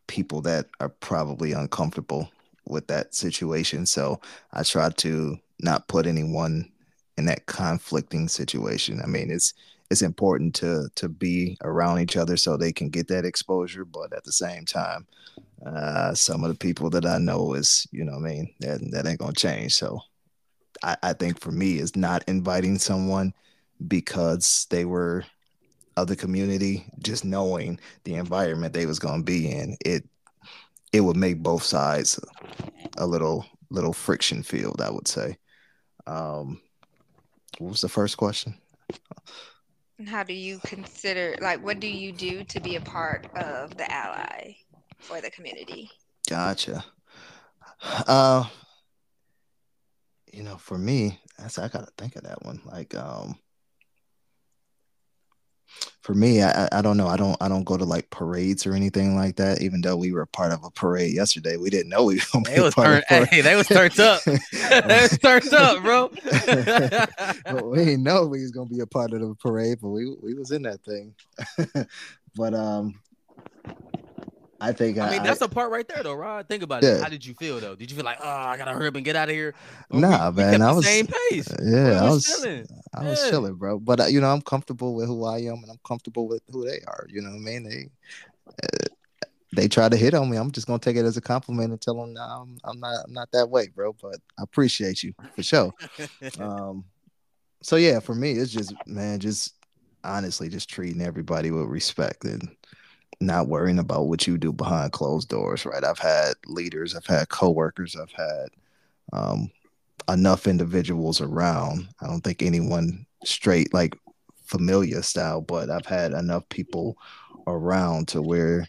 people that are probably uncomfortable with that situation. So I try to not put anyone in that conflicting situation. I mean, it's it's important to to be around each other so they can get that exposure, but at the same time, uh, some of the people that I know is, you know, I mean, that that ain't gonna change. So I, I think for me is not inviting someone because they were of the community, just knowing the environment they was gonna be in, it it would make both sides a little little friction field, I would say. Um, what was the first question? How do you consider, like, what do you do to be a part of the ally for the community? Gotcha. Uh, you know, for me, that's I gotta think of that one. Like, um, for me, I, I don't know. I don't I don't go to like parades or anything like that. Even though we were part of a parade yesterday, we didn't know we were gonna be was part turn, Hey, they was turned up. (laughs) (laughs) they was turned up, bro. (laughs) but we didn't know we was gonna be a part of the parade, but we we was in that thing. but um, I think I mean that's a part right there though, Rod. Think about yeah. it. How did you feel though? Did you feel like, oh, I gotta hurry up and get out of here? Or nah, we, man, I was same pace. Yeah, I was chilling. I was yeah. chilling, bro. But uh, you know, I'm comfortable with who I am, and I'm comfortable with who they are. You know what I mean? They uh, they try to hit on me. I'm just gonna take it as a compliment and tell them, nah, I'm, I'm not I'm not that way, bro. But I appreciate you for sure. (laughs) um, so yeah, for me, it's just man, just honestly, just treating everybody with respect and not worrying about what you do behind closed doors, right? I've had leaders, I've had coworkers, I've had um, enough individuals around. I don't think anyone straight like familiar style, but I've had enough people around to where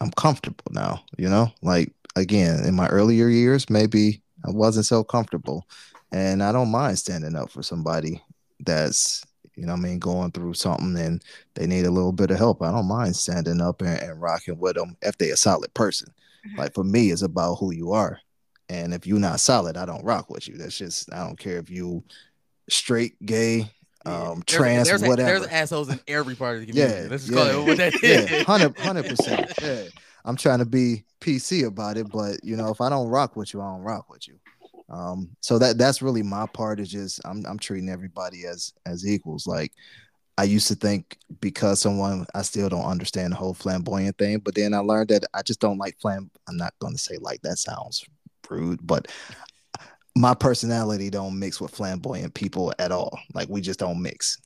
I'm comfortable now, you know? Like again, in my earlier years, maybe I wasn't so comfortable. And I don't mind standing up for somebody that's you know I mean, going through something and they need a little bit of help. I don't mind standing up and, and rocking with them if they're a solid person. Mm-hmm. Like for me, it's about who you are. And if you're not solid, I don't rock with you. That's just I don't care if you straight, gay, um, trans, there's, whatever. There's assholes in every part of the community. Yeah, Let's just yeah, call it what that is. Yeah, hundred percent. Yeah. I'm trying to be PC about it, but you know, if I don't rock with you, I don't rock with you. Um, so that that's really my part is just I'm I'm treating everybody as as equals. Like I used to think because someone I still don't understand the whole flamboyant thing, but then I learned that I just don't like flam. I'm not going to say like that sounds rude, but my personality don't mix with flamboyant people at all. Like we just don't mix.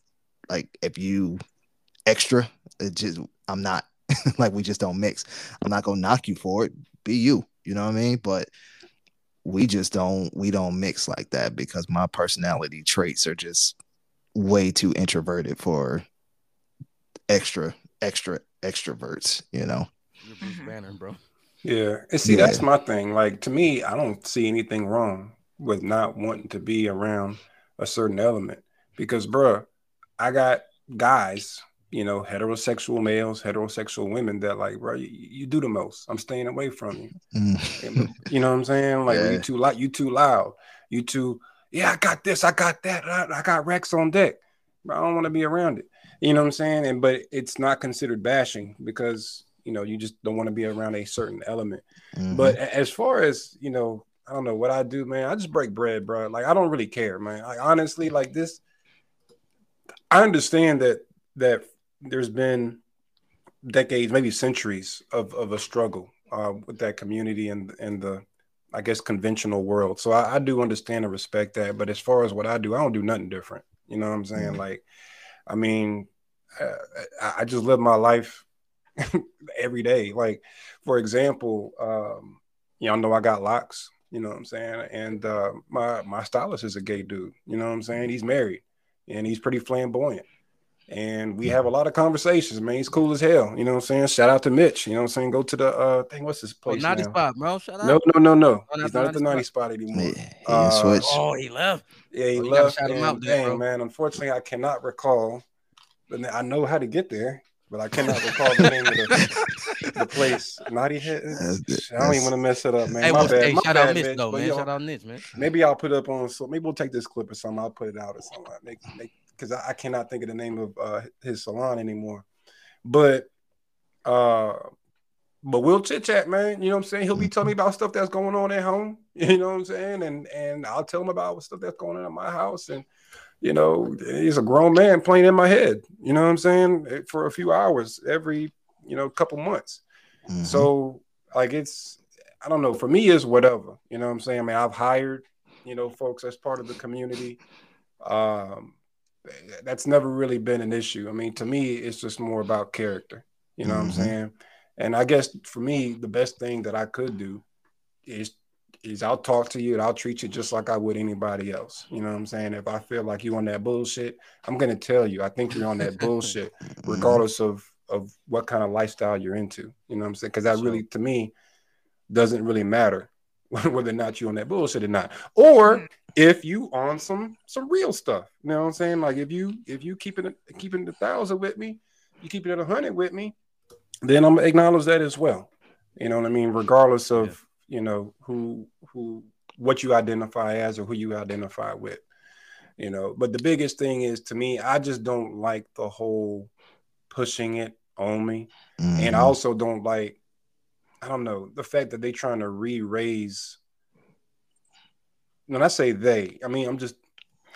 Like if you extra, it just I'm not (laughs) like we just don't mix. I'm not gonna knock you for it. Be you. You know what I mean? But we just don't we don't mix like that because my personality traits are just way too introverted for extra extra extroverts you know You're Bruce mm-hmm. Banner, bro yeah and see yeah. that's my thing like to me i don't see anything wrong with not wanting to be around a certain element because bro i got guys you know, heterosexual males, heterosexual women that like, bro, you, you do the most. I'm staying away from you. Mm. you know what I'm saying? Like yeah. you too loud, you too loud, you too, yeah, I got this, I got that, I, got Rex on deck. But I don't want to be around it. You know what I'm saying? And but it's not considered bashing because you know you just don't want to be around a certain element. Mm-hmm. But as far as you know, I don't know what I do, man. I just break bread, bro. Like I don't really care, man. Like honestly, like this, I understand that that there's been decades, maybe centuries of, of a struggle uh, with that community and and the I guess conventional world. So I, I, do understand and respect that. But as far as what I do, I don't do nothing different. You know what I'm saying? Mm-hmm. Like, I mean, uh, I, I, just live my life (laughs) every day. Like, for example, um, y'all know I got locks. You know what I'm saying? And uh, my my stylist is a gay dude. You know what I'm saying? He's married and he's pretty flamboyant and we have a lot of conversations, man. He's cool as hell. You know what I'm saying? Shout out to Mitch. You know what I'm saying? Go to the uh thing. What's his place? Oh, 90 now? spot, bro. Shout out. No, no, no, no. Oh, He's not at the 90 spot, spot anymore. Yeah, he uh, switched. Oh, he left. Yeah, he oh, left. Shout him out there, dang, man. Unfortunately, I cannot recall. But I know how to get there, but I cannot recall the name of the, (laughs) the place. Naughty Head. I don't even want to mess it up, man. Hey, my bad. Hey, my shout bad, out Mitch, though, man. Shout out Mitch, man. Maybe I'll put it up on. So maybe we'll take this clip or something. I'll put it out or something. Make, make because I, I, cannot think of the name of uh, his salon anymore. But uh, but we'll chit chat, man. You know what I'm saying? He'll be telling me about stuff that's going on at home. (laughs) You know what I'm saying? And and I'll tell him about stuff that's going on at my house. And you know, he's a grown man playing in my head. You know what I'm saying? For a few hours every you know couple months. Mm-hmm. So like it's I don't know. For me, it's whatever. You know what I'm saying? I mean, I've hired you know, folks as part of the community. Um, that's never really been an issue. I mean, to me, it's just more about character. You know mm-hmm. what I'm mm-hmm. saying? And I guess for me, the best thing that I could do is is I'll talk to you and I'll treat you just like I would anybody else. You know what I'm saying? If I feel like you on that bullshit, I'm gonna tell you. I think you're on that (laughs) bullshit, mm-hmm. regardless of of what kind of lifestyle you're into. You know what I'm saying? Because that really, to me, doesn't really matter (laughs) whether or not you're on that bullshit or not. Or mm. If you on some some real stuff. You know what I'm saying? Like if you if you keeping it keeping the thousand with me, you keeping it a hundred with me, then I'm gonna acknowledge that as well. You know what I mean? Regardless of yeah. you know who who what you identify as or who you identify with. You know, but the biggest thing is to me, I just don't like the whole pushing it on me. Mm-hmm. And I also don't like, I don't know, the fact that they trying to re-raise. When I say they, I mean I'm just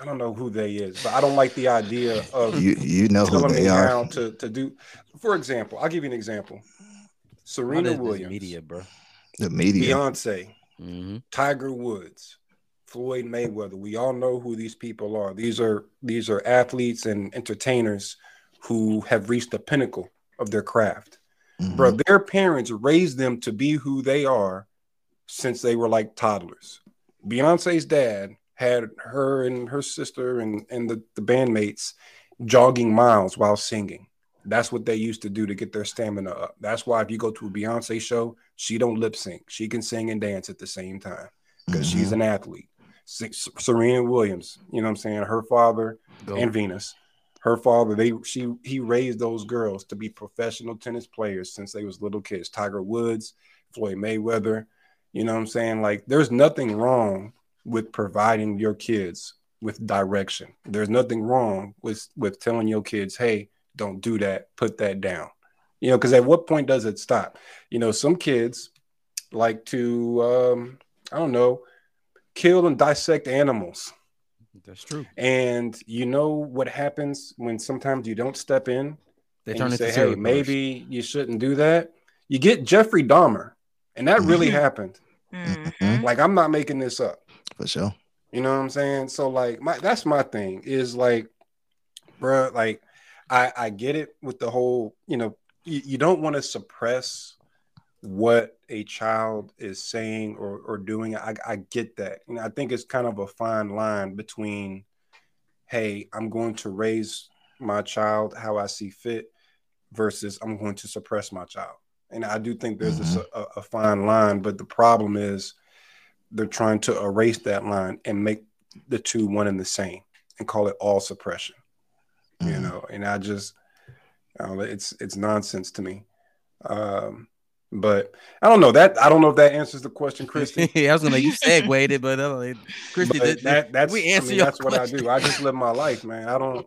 I don't know who they is, but I don't like the idea of you. You know who they are. To to do, for example, I'll give you an example. Serena Williams, media, bro. The media. Beyonce, mm-hmm. Tiger Woods, Floyd Mayweather. We all know who these people are. These are these are athletes and entertainers who have reached the pinnacle of their craft. Mm-hmm. Bro, their parents raised them to be who they are since they were like toddlers. Beyonce's dad had her and her sister and, and the, the bandmates jogging miles while singing. That's what they used to do to get their stamina up. That's why if you go to a Beyonce show, she don't lip sync. She can sing and dance at the same time because mm-hmm. she's an athlete. Serena Williams, you know what I'm saying? Her father go. and Venus, her father, they she he raised those girls to be professional tennis players since they was little kids. Tiger Woods, Floyd Mayweather, you know what I'm saying? Like there's nothing wrong with providing your kids with direction. There's nothing wrong with with telling your kids, "Hey, don't do that. Put that down." You know, because at what point does it stop? You know, some kids like to, um, I don't know, kill and dissect animals. That's true. And you know what happens when sometimes you don't step in. They turn say, "Hey, maybe you shouldn't do that." You get Jeffrey Dahmer, and that (laughs) really happened. Mm-hmm. Like I'm not making this up. For sure. You know what I'm saying? So like my that's my thing is like, bro, like I I get it with the whole, you know, you, you don't want to suppress what a child is saying or, or doing. I, I get that. And I think it's kind of a fine line between, hey, I'm going to raise my child how I see fit versus I'm going to suppress my child. And I do think there's mm-hmm. a, a, fine line, but the problem is they're trying to erase that line and make the two one and the same and call it all suppression. Mm-hmm. You know, and I just, it's it's nonsense to me. Um, but I don't know that I don't know if that answers the question, Christy. (laughs) yeah, I was gonna you segued it, but uh, Christy, but that, that's we answer I mean, that's question. what I do. I just live my life, man. I don't,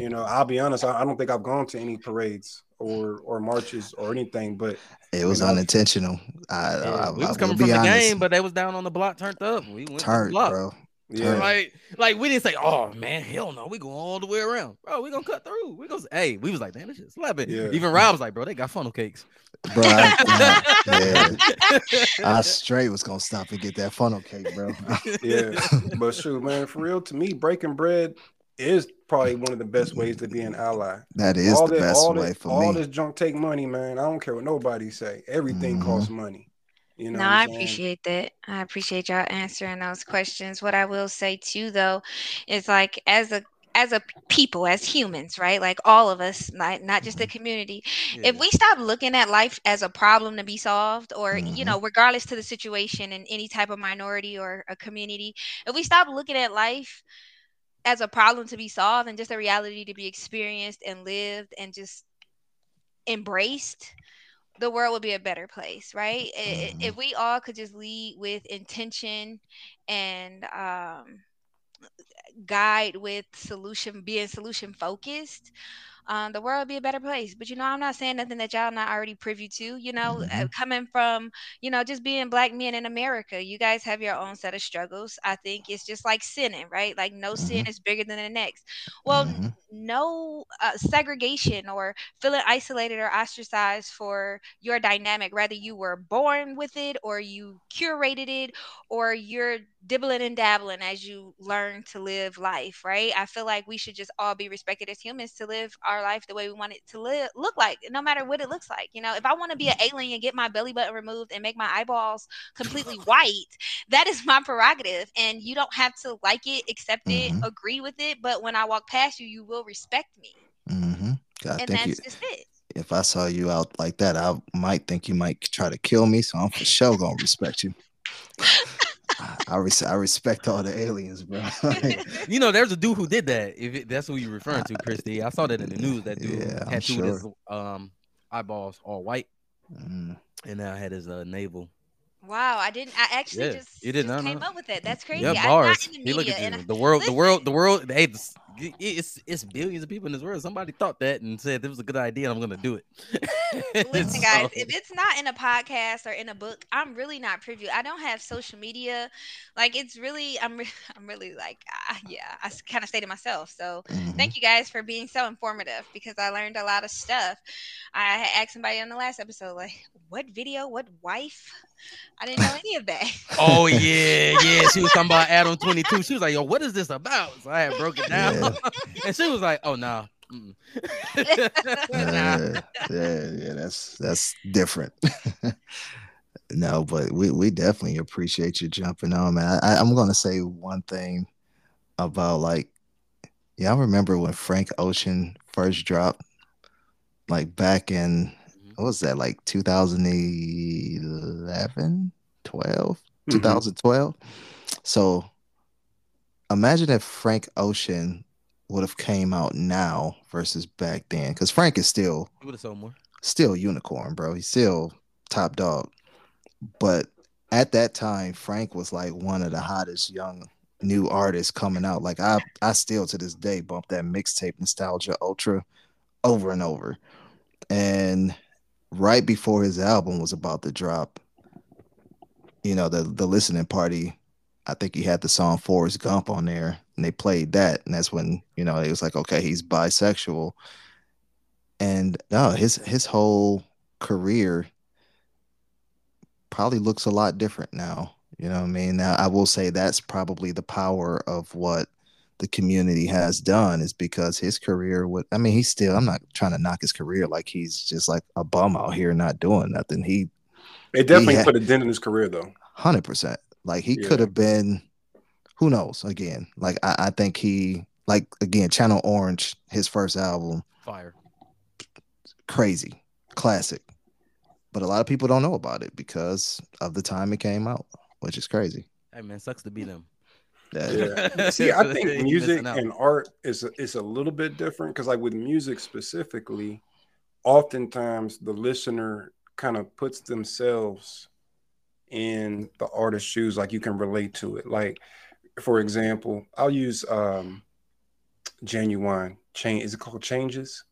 you know, I'll be honest. I, I don't think I've gone to any parades or or marches or anything, but it was you know, unintentional. I, yeah, I, we was coming from the honest. game, but they was down on the block, turned up. We went turned, bro. Yeah. Like, like we didn't say, oh man, hell no, we go all the way around. Bro, we gonna cut through. We go hey, we was like, damn, this shit slapping. Yeah. Even Rob was like, bro, they got funnel cakes. Bro, I, (laughs) yeah. I straight was gonna stop and get that funnel cake, bro. (laughs) yeah. But shoot, man, for real, to me, breaking bread is probably one of the best ways to be an ally. That is all the this, best way for all me. All this junk take money, man. I don't care what nobody say. Everything mm-hmm. costs money. You know no, I appreciate that. I appreciate y'all answering those questions. What I will say too, though, is like as a as a people, as humans, right? Like all of us, not, not just the mm-hmm. community. Yeah. If we stop looking at life as a problem to be solved, or mm-hmm. you know, regardless to the situation in any type of minority or a community, if we stop looking at life as a problem to be solved and just a reality to be experienced and lived and just embraced, the world would be a better place, right? Mm-hmm. If we all could just lead with intention and um, guide with solution, being solution focused, um, the world would be a better place. But you know, I'm not saying nothing that y'all not already privy to. You know, uh, Mhm. coming from you know just being black men in America, you guys have your own set of struggles. I think it's just like sinning, right? Like no sin Mhm. is bigger than the next. Well, Mhm. no uh, segregation or feeling isolated or ostracized for your dynamic. Whether you were born with it or you curated it or you're dibbling and dabbling as you learn to live life, right? I feel like we should just all be respected as humans to live our life the way we want it to live, look like, no matter what it looks like. You know, if I want to be an alien and get my belly button removed and make my eyeballs completely (laughs) white, that is my prerogative. And you don't have to like it, accept it, Mhm. agree with it. But when I walk past you, you will respect me. Mhm. I And think you, that's just it. if I saw you out like that, I might think you might try to kill me. So I'm for sure gonna respect you. (laughs) I, I, res- I respect all the aliens, bro. (laughs) You know, there's a dude who did that. If it, that's who you're referring to, Christy, I saw that in the news. That dude Yeah, I'm tattooed his um eyeballs all white, Mm, and now had his uh, navel. Wow, I didn't. I actually Yeah, just, you did just not came know. up with that. That's crazy. Yeah, I'm bars. not in the Hey, look at you. I- The world, the world, the world. Hey, this- it's it's billions of people in this world. Somebody thought that and said this was a good idea, and I'm gonna do it. (laughs) Listen, (laughs) guys, if it's not in a podcast or in a book, I'm really not privy. I don't have social media. Like, it's really, I'm, re- (laughs) I'm really like, ah, yeah, I kind of stay to myself. So, mhm. thank you guys for being so informative because I learned a lot of stuff. I asked somebody on the last episode, like, what video, what wife? I didn't know any of that. Oh yeah, yeah. She was talking about Adam 22. She was like, "Yo, what is this about?" So I had broke it down. (laughs) and she was like, "Oh no." nah. yeah, yeah, yeah, that's that's different. (laughs) no, but we, we definitely appreciate you jumping on, man. I, I'm gonna say one thing about like, yeah, I remember when Frank Ocean first dropped, like back in what was that, like 2011, 12, Mhm. 2012. So imagine if Frank Ocean would have came out now versus back then, because Frank is still would have sold more. still unicorn, bro. He's still top dog. But at that time, Frank was like one of the hottest young new artists coming out. Like I I still to this day bump that mixtape Nostalgia Ultra over and over. And right before his album was about to drop, you know, the the listening party, I think he had the song Forrest Gump on there, and they played that, and that's when you know it was like, okay, he's bisexual, and no, his his whole career probably looks a lot different now. You know what I mean? Now I will say that's probably the power of what the community has done is because his career would I mean he's still I'm not trying to knock his career like he's just like a bum out here not doing nothing. He It definitely had- put a dent in his career, though. hundred percent. Like he Yeah. could have been, who knows? Again, like I, I think he, like again, Channel Orange, his first album, Fire. crazy, classic. But a lot of people don't know about it because of the time it came out, which is crazy. Hey man, sucks to be them. That- Yeah. (laughs) See, I think music and art is a, is a little bit different because, like with music specifically, oftentimes the listener kind of puts themselves in the artist's shoes, like you can relate to it. Like, for example, I'll use um Ginuwine change. Is it called Changes?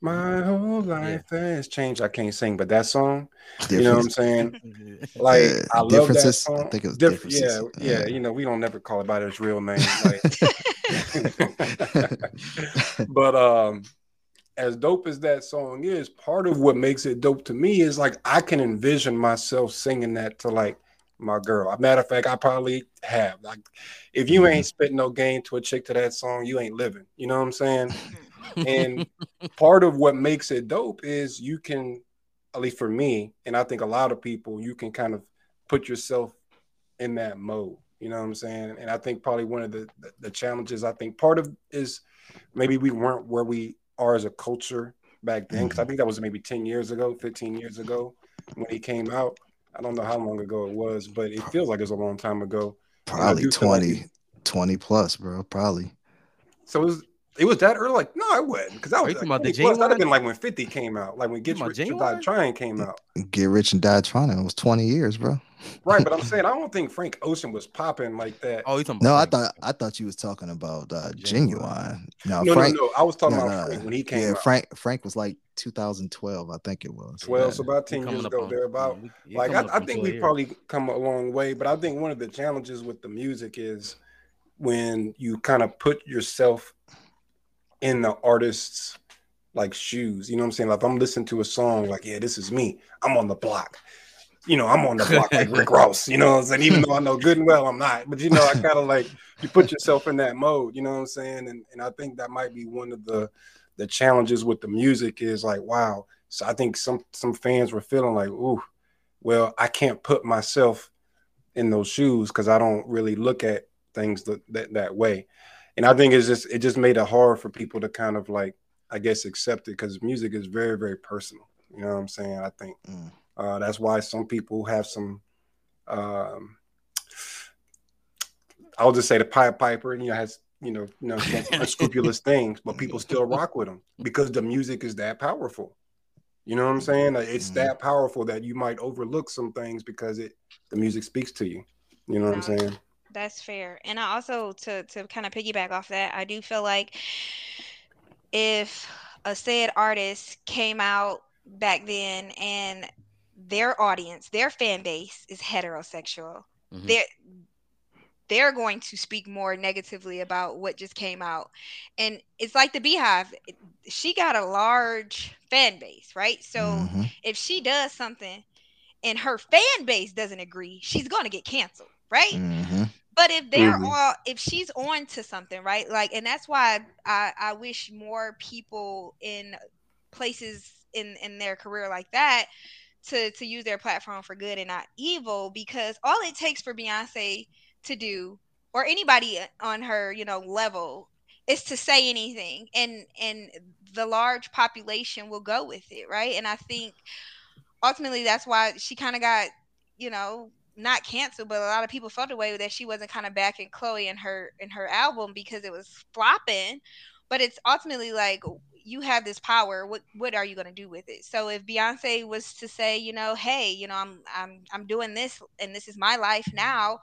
My whole life has changed. I can't sing, but that song, you know what I'm saying? (laughs) Like Uh, I love that differences? I song. think it was Diff- yeah, differences. yeah, Yeah. You know, we don't never call it by its real name. Like, (laughs) (laughs) but um, as dope as that song is, part of what makes it dope to me is like I can envision myself singing that to like my girl. A matter of fact, I probably have. Like, if you ain't mm-hmm. spitting no game to a chick to that song, you ain't living. You know what I'm saying? Mm-hmm. and part of what makes it dope is you can at least for me and i think a lot of people you can kind of put yourself in that mode you know what i'm saying and i think probably one of the the, the challenges i think part of is maybe we weren't where we are as a culture back then because i mm-hmm. think that was maybe 10 years ago 15 years ago when he came out i don't know how long ago it was but it feels like it's a long time ago Probably do feel like 20, 20 plus, bro. Probably. So it was It was that early? Like, no, I wasn't. Because I was like, talking about the 20 plus. That'd have been like when 50 came out, like when Get Rich about or Die Trying came out. Get Rich and Die Trying. It was 20 years, bro. Right, but I'm (laughs) saying I don't think Frank Ocean was popping like that. Oh, you talking No, I about thought I thought you was talking about uh, Ginuwine. Ginuwine. No, no, Frank. no, no. I was talking no, about no, Frank when he came yeah, out. Frank. Frank was like 2012, I think it was. 12, so about 10 years ago, on- thereabout. yeah, we- yeah, like I, I think we've probably come a long way, but I think one of the challenges with the music is when you kind of put yourself in the artist's like shoes. You know what I'm saying? Like if I'm listening to a song, like, yeah, this is me. I'm on the block. You know, I'm on the block like Rick Ross, you know what I'm saying? Even though I know good and well I'm not. But you know, I kind of like you put yourself in that mode, you know what I'm saying? And and I think that might be one of the the challenges with the music is like, wow. So I think some some fans were feeling like, ooh, well, I can't put myself in those shoes because I don't really look at things that, that that way. And I think it's just it just made it hard for people to kind of like I guess accept it because music is very very personal. You know what I'm saying? I think Mm. Uh, that's why some people have some. Um, I'll just say the Pied Piper, you know, has you know, you know, some (laughs) unscrupulous things, but people still rock with them because the music is that powerful. You know what I'm saying? Like, It's Mhm. that powerful that you might overlook some things because it the music speaks to you. You know what I'm saying? That's fair. And I also to to kind of piggyback off that, I do feel like if a said artist came out back then and their audience, their fan base is heterosexual, Mhm. they're they're going to speak more negatively about what just came out. And it's like the BeyHive. She got a large fan base, right? So Mhm. if she does something and her fan base doesn't agree, she's going to get canceled, right? Mhm. But if they're all, if she's on to something, right? Like, and that's why I, I wish more people in places in in their career like that to to use their platform for good and not evil, because all it takes for Beyonce to do, or anybody on her, you know, level, is to say anything, and and the large population will go with it, right? And I think ultimately that's why she kind of got, you know, not canceled, but a lot of people felt the way that she wasn't kind of backing Chloe in her in her album because it was flopping. But it's ultimately like you have this power. What what are you gonna do with it? So if Beyonce was to say, you know, hey, you know, I'm I'm I'm doing this and this is my life now,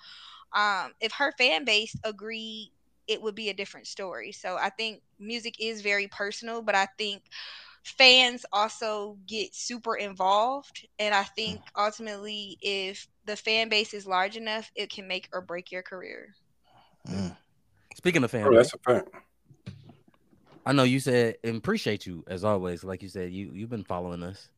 um, if her fan base agreed, it would be a different story. So I think music is very personal, but I think fans also get super involved and i think ultimately if the fan base is large enough it can make or break your career Mm. Speaking of fan, Oh, that's a fact. I know you said and appreciate you as always. Like you said, you you've been following us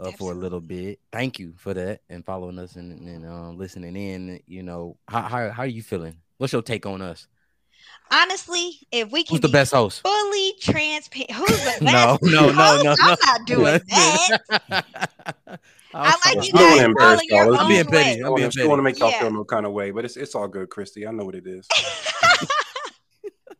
uh, for a little bit. Thank you for that and following us and, and um, listening in. You know, how, how how are you feeling? What's your take on us? honestly if we can Who's the be best host? fully transparent who's the (laughs) best No, no, no, host? no, i'm not doing (laughs) that (laughs) I like you guys embarrass following your y'all. Let's I'm own being petty. way. I'm I don't being want to petty. make y'all Yeah. feel no kind of way, but it's it's all good, Christy. I know what it is.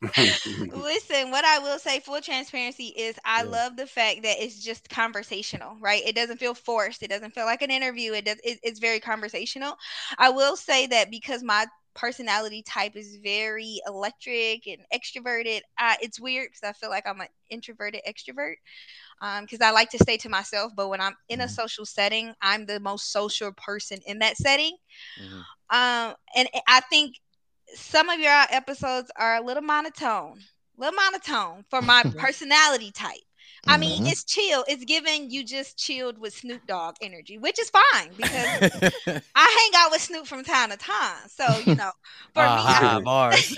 (laughs) (laughs) Listen, what I will say, full transparency, is I Yeah. love the fact that it's just conversational, right? It doesn't feel forced. It doesn't feel like an interview. It does. It, it's very conversational. I will say that because my personality type is very electric and extroverted. Uh, it's weird because I feel like I'm an introverted extrovert. Um, because I like to stay to myself, but when I'm in a Mhm. social setting, I'm the most social person in that setting. Mhm. Um, and I think some of your episodes are a little monotone, a little monotone for my (laughs) personality type. I mean, Mhm. it's chill. It's giving you just chilled with Snoop Dogg energy, which is fine because (laughs) I hang out with Snoop from time to time. So you know, (laughs) for ah, me, I, (laughs) bars.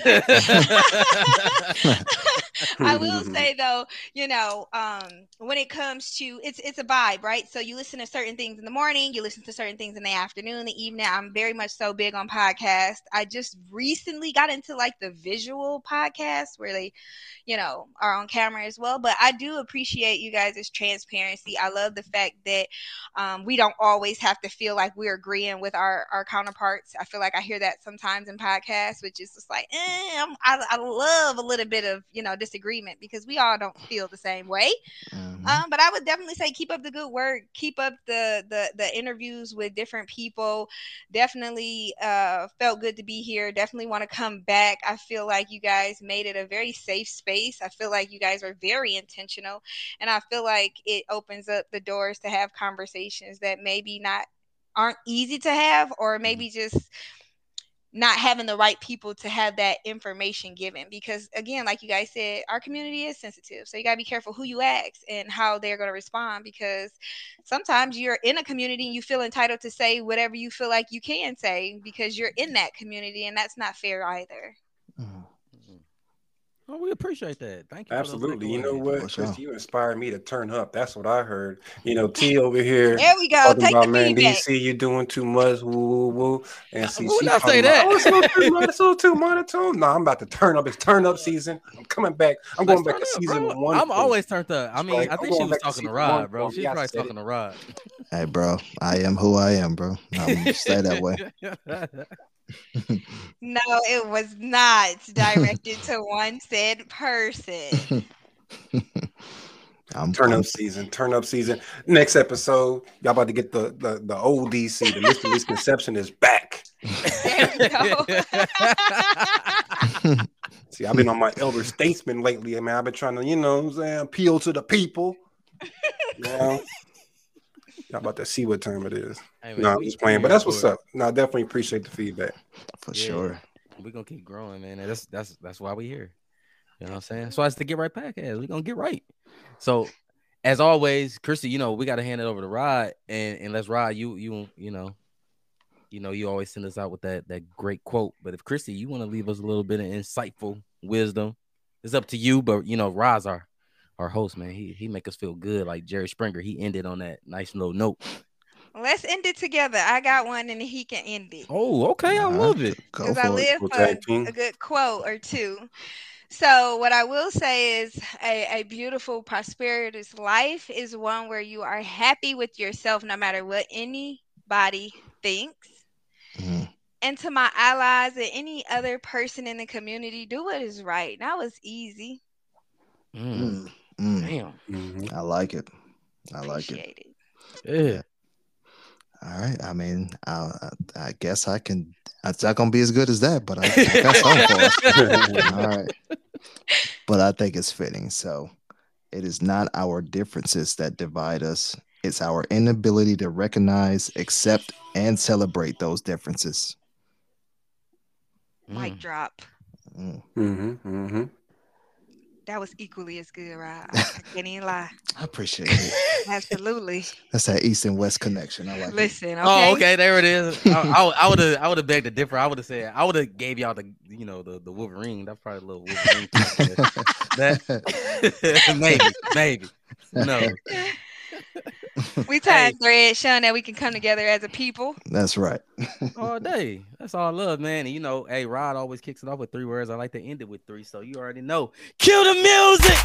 I will say though, you know, um, when it comes to it's it's a vibe, right? So you listen to certain things in the morning, you listen to certain things in the afternoon, the evening. I'm very much so big on podcasts. I just recently got into like the visual podcasts where they, you know, are on camera as well. But I do appreciate you guys' transparency. I love the fact that um, we don't always have to feel like we're agreeing with our our counterparts. I feel like I hear that sometimes in podcasts, which is just like, eh, I I love a little bit of you know disagreement because we all don't feel the same way. Mhm. Um, but I would definitely say keep up the good work, keep up the the the interviews with different people. Definitely uh felt good to be here. Definitely want to come back. I feel like you guys made it a very safe space. I feel like you guys are very intentional and I feel like it opens up the doors to have conversations that maybe not aren't easy to have or maybe just not having the right people to have that information given. Because again like you guys said our community is sensitive. So you got to be careful who you ask and how they're going to respond because sometimes you're in a community and you feel entitled to say whatever you feel like you can say because you're in that community and that's not fair either. Mhm. Oh, we appreciate that. Thank you. Absolutely. You know what, Chris? You inspired me to turn up. That's what I heard. You know, T over here. there we go Talking take about the man, feedback DC, you doing too much, woo woo woo. And see, Who she not talking say about, that? Oh, it's a little too mon- it's a little too monotone. No, I'm about to turn up. It's turn up season. I'm coming back. I'm Let's going back to up, season bro. one. I'm for- always turned up. I mean, Like, I think she was back to talking to Rod, one bro. for She's me. Probably talking it. to Rod. Hey, bro, I am who I am, bro. I'm gonna stay that way. (laughs) no it was not directed to one said person (laughs) I'm Turn I'm- up season, turn up season. Next episode, y'all about to get the the, the old DC. The Mr. Misconception is back. there go (laughs) See, I've been on my elder statesman lately. I mean, I've been trying to, you know, what I'm saying, appeal to the people. You know? Y'all about to see what time it is. Hey, man, No, I'm we- just playing, but that's what's up. No, I definitely appreciate the feedback. for Yeah. sure. We're gonna keep growing, man. And that's that's that's why we here. You know what I'm saying? So it's the get right podcast. We're gonna get right. So as always, Christy, you know, we gotta hand it over to Rod and, and let's Rod, you you you know, you know, you always send us out with that that great quote. But if Christy, you want to leave us a little bit of insightful wisdom, it's up to you. But you know, Rod's our our host, man. He he make us feel good like Jerry Springer. He ended on that nice little note. let's end it together i got one and he can end it Oh, okay, I love it. Because I live for tag a good quote or two. So, what I will say is a, a beautiful, prosperous life is one where you are happy with yourself no matter what anybody thinks. Mhm. And to my allies and any other person in the community, do what is right. That was easy. Mm, Mm, mm. damn. Mhm. I like it. I like it. Appreciate it. Yeah. All right. I mean, I, I guess I can. It's not gonna be as good as that, but I, I got something for us. (laughs) All right. But I think it's fitting. So, it is not our differences that divide us. It's our inability to recognize, accept, and celebrate those differences. Mic Mm. drop. Mm, Mhm, mhm. That was equally as good, right? I can't even lie. (laughs) I appreciate it. Absolutely. That's that East and West connection. I like it. Listen, oh, okay. Oh, okay, there it is. I would have, I would have begged to differ. I would have said, I would have gave y'all the, you know, the the Wolverine. That's probably a little Wolverine. (laughs) that (laughs) maybe, maybe. No, (laughs) we time thread showing that we can come together as a people. That's right. (laughs) all day. That's all I love, man. And you know, hey, Rod always kicks it off with three words. I like to end it with three, so you already know. Kill the music.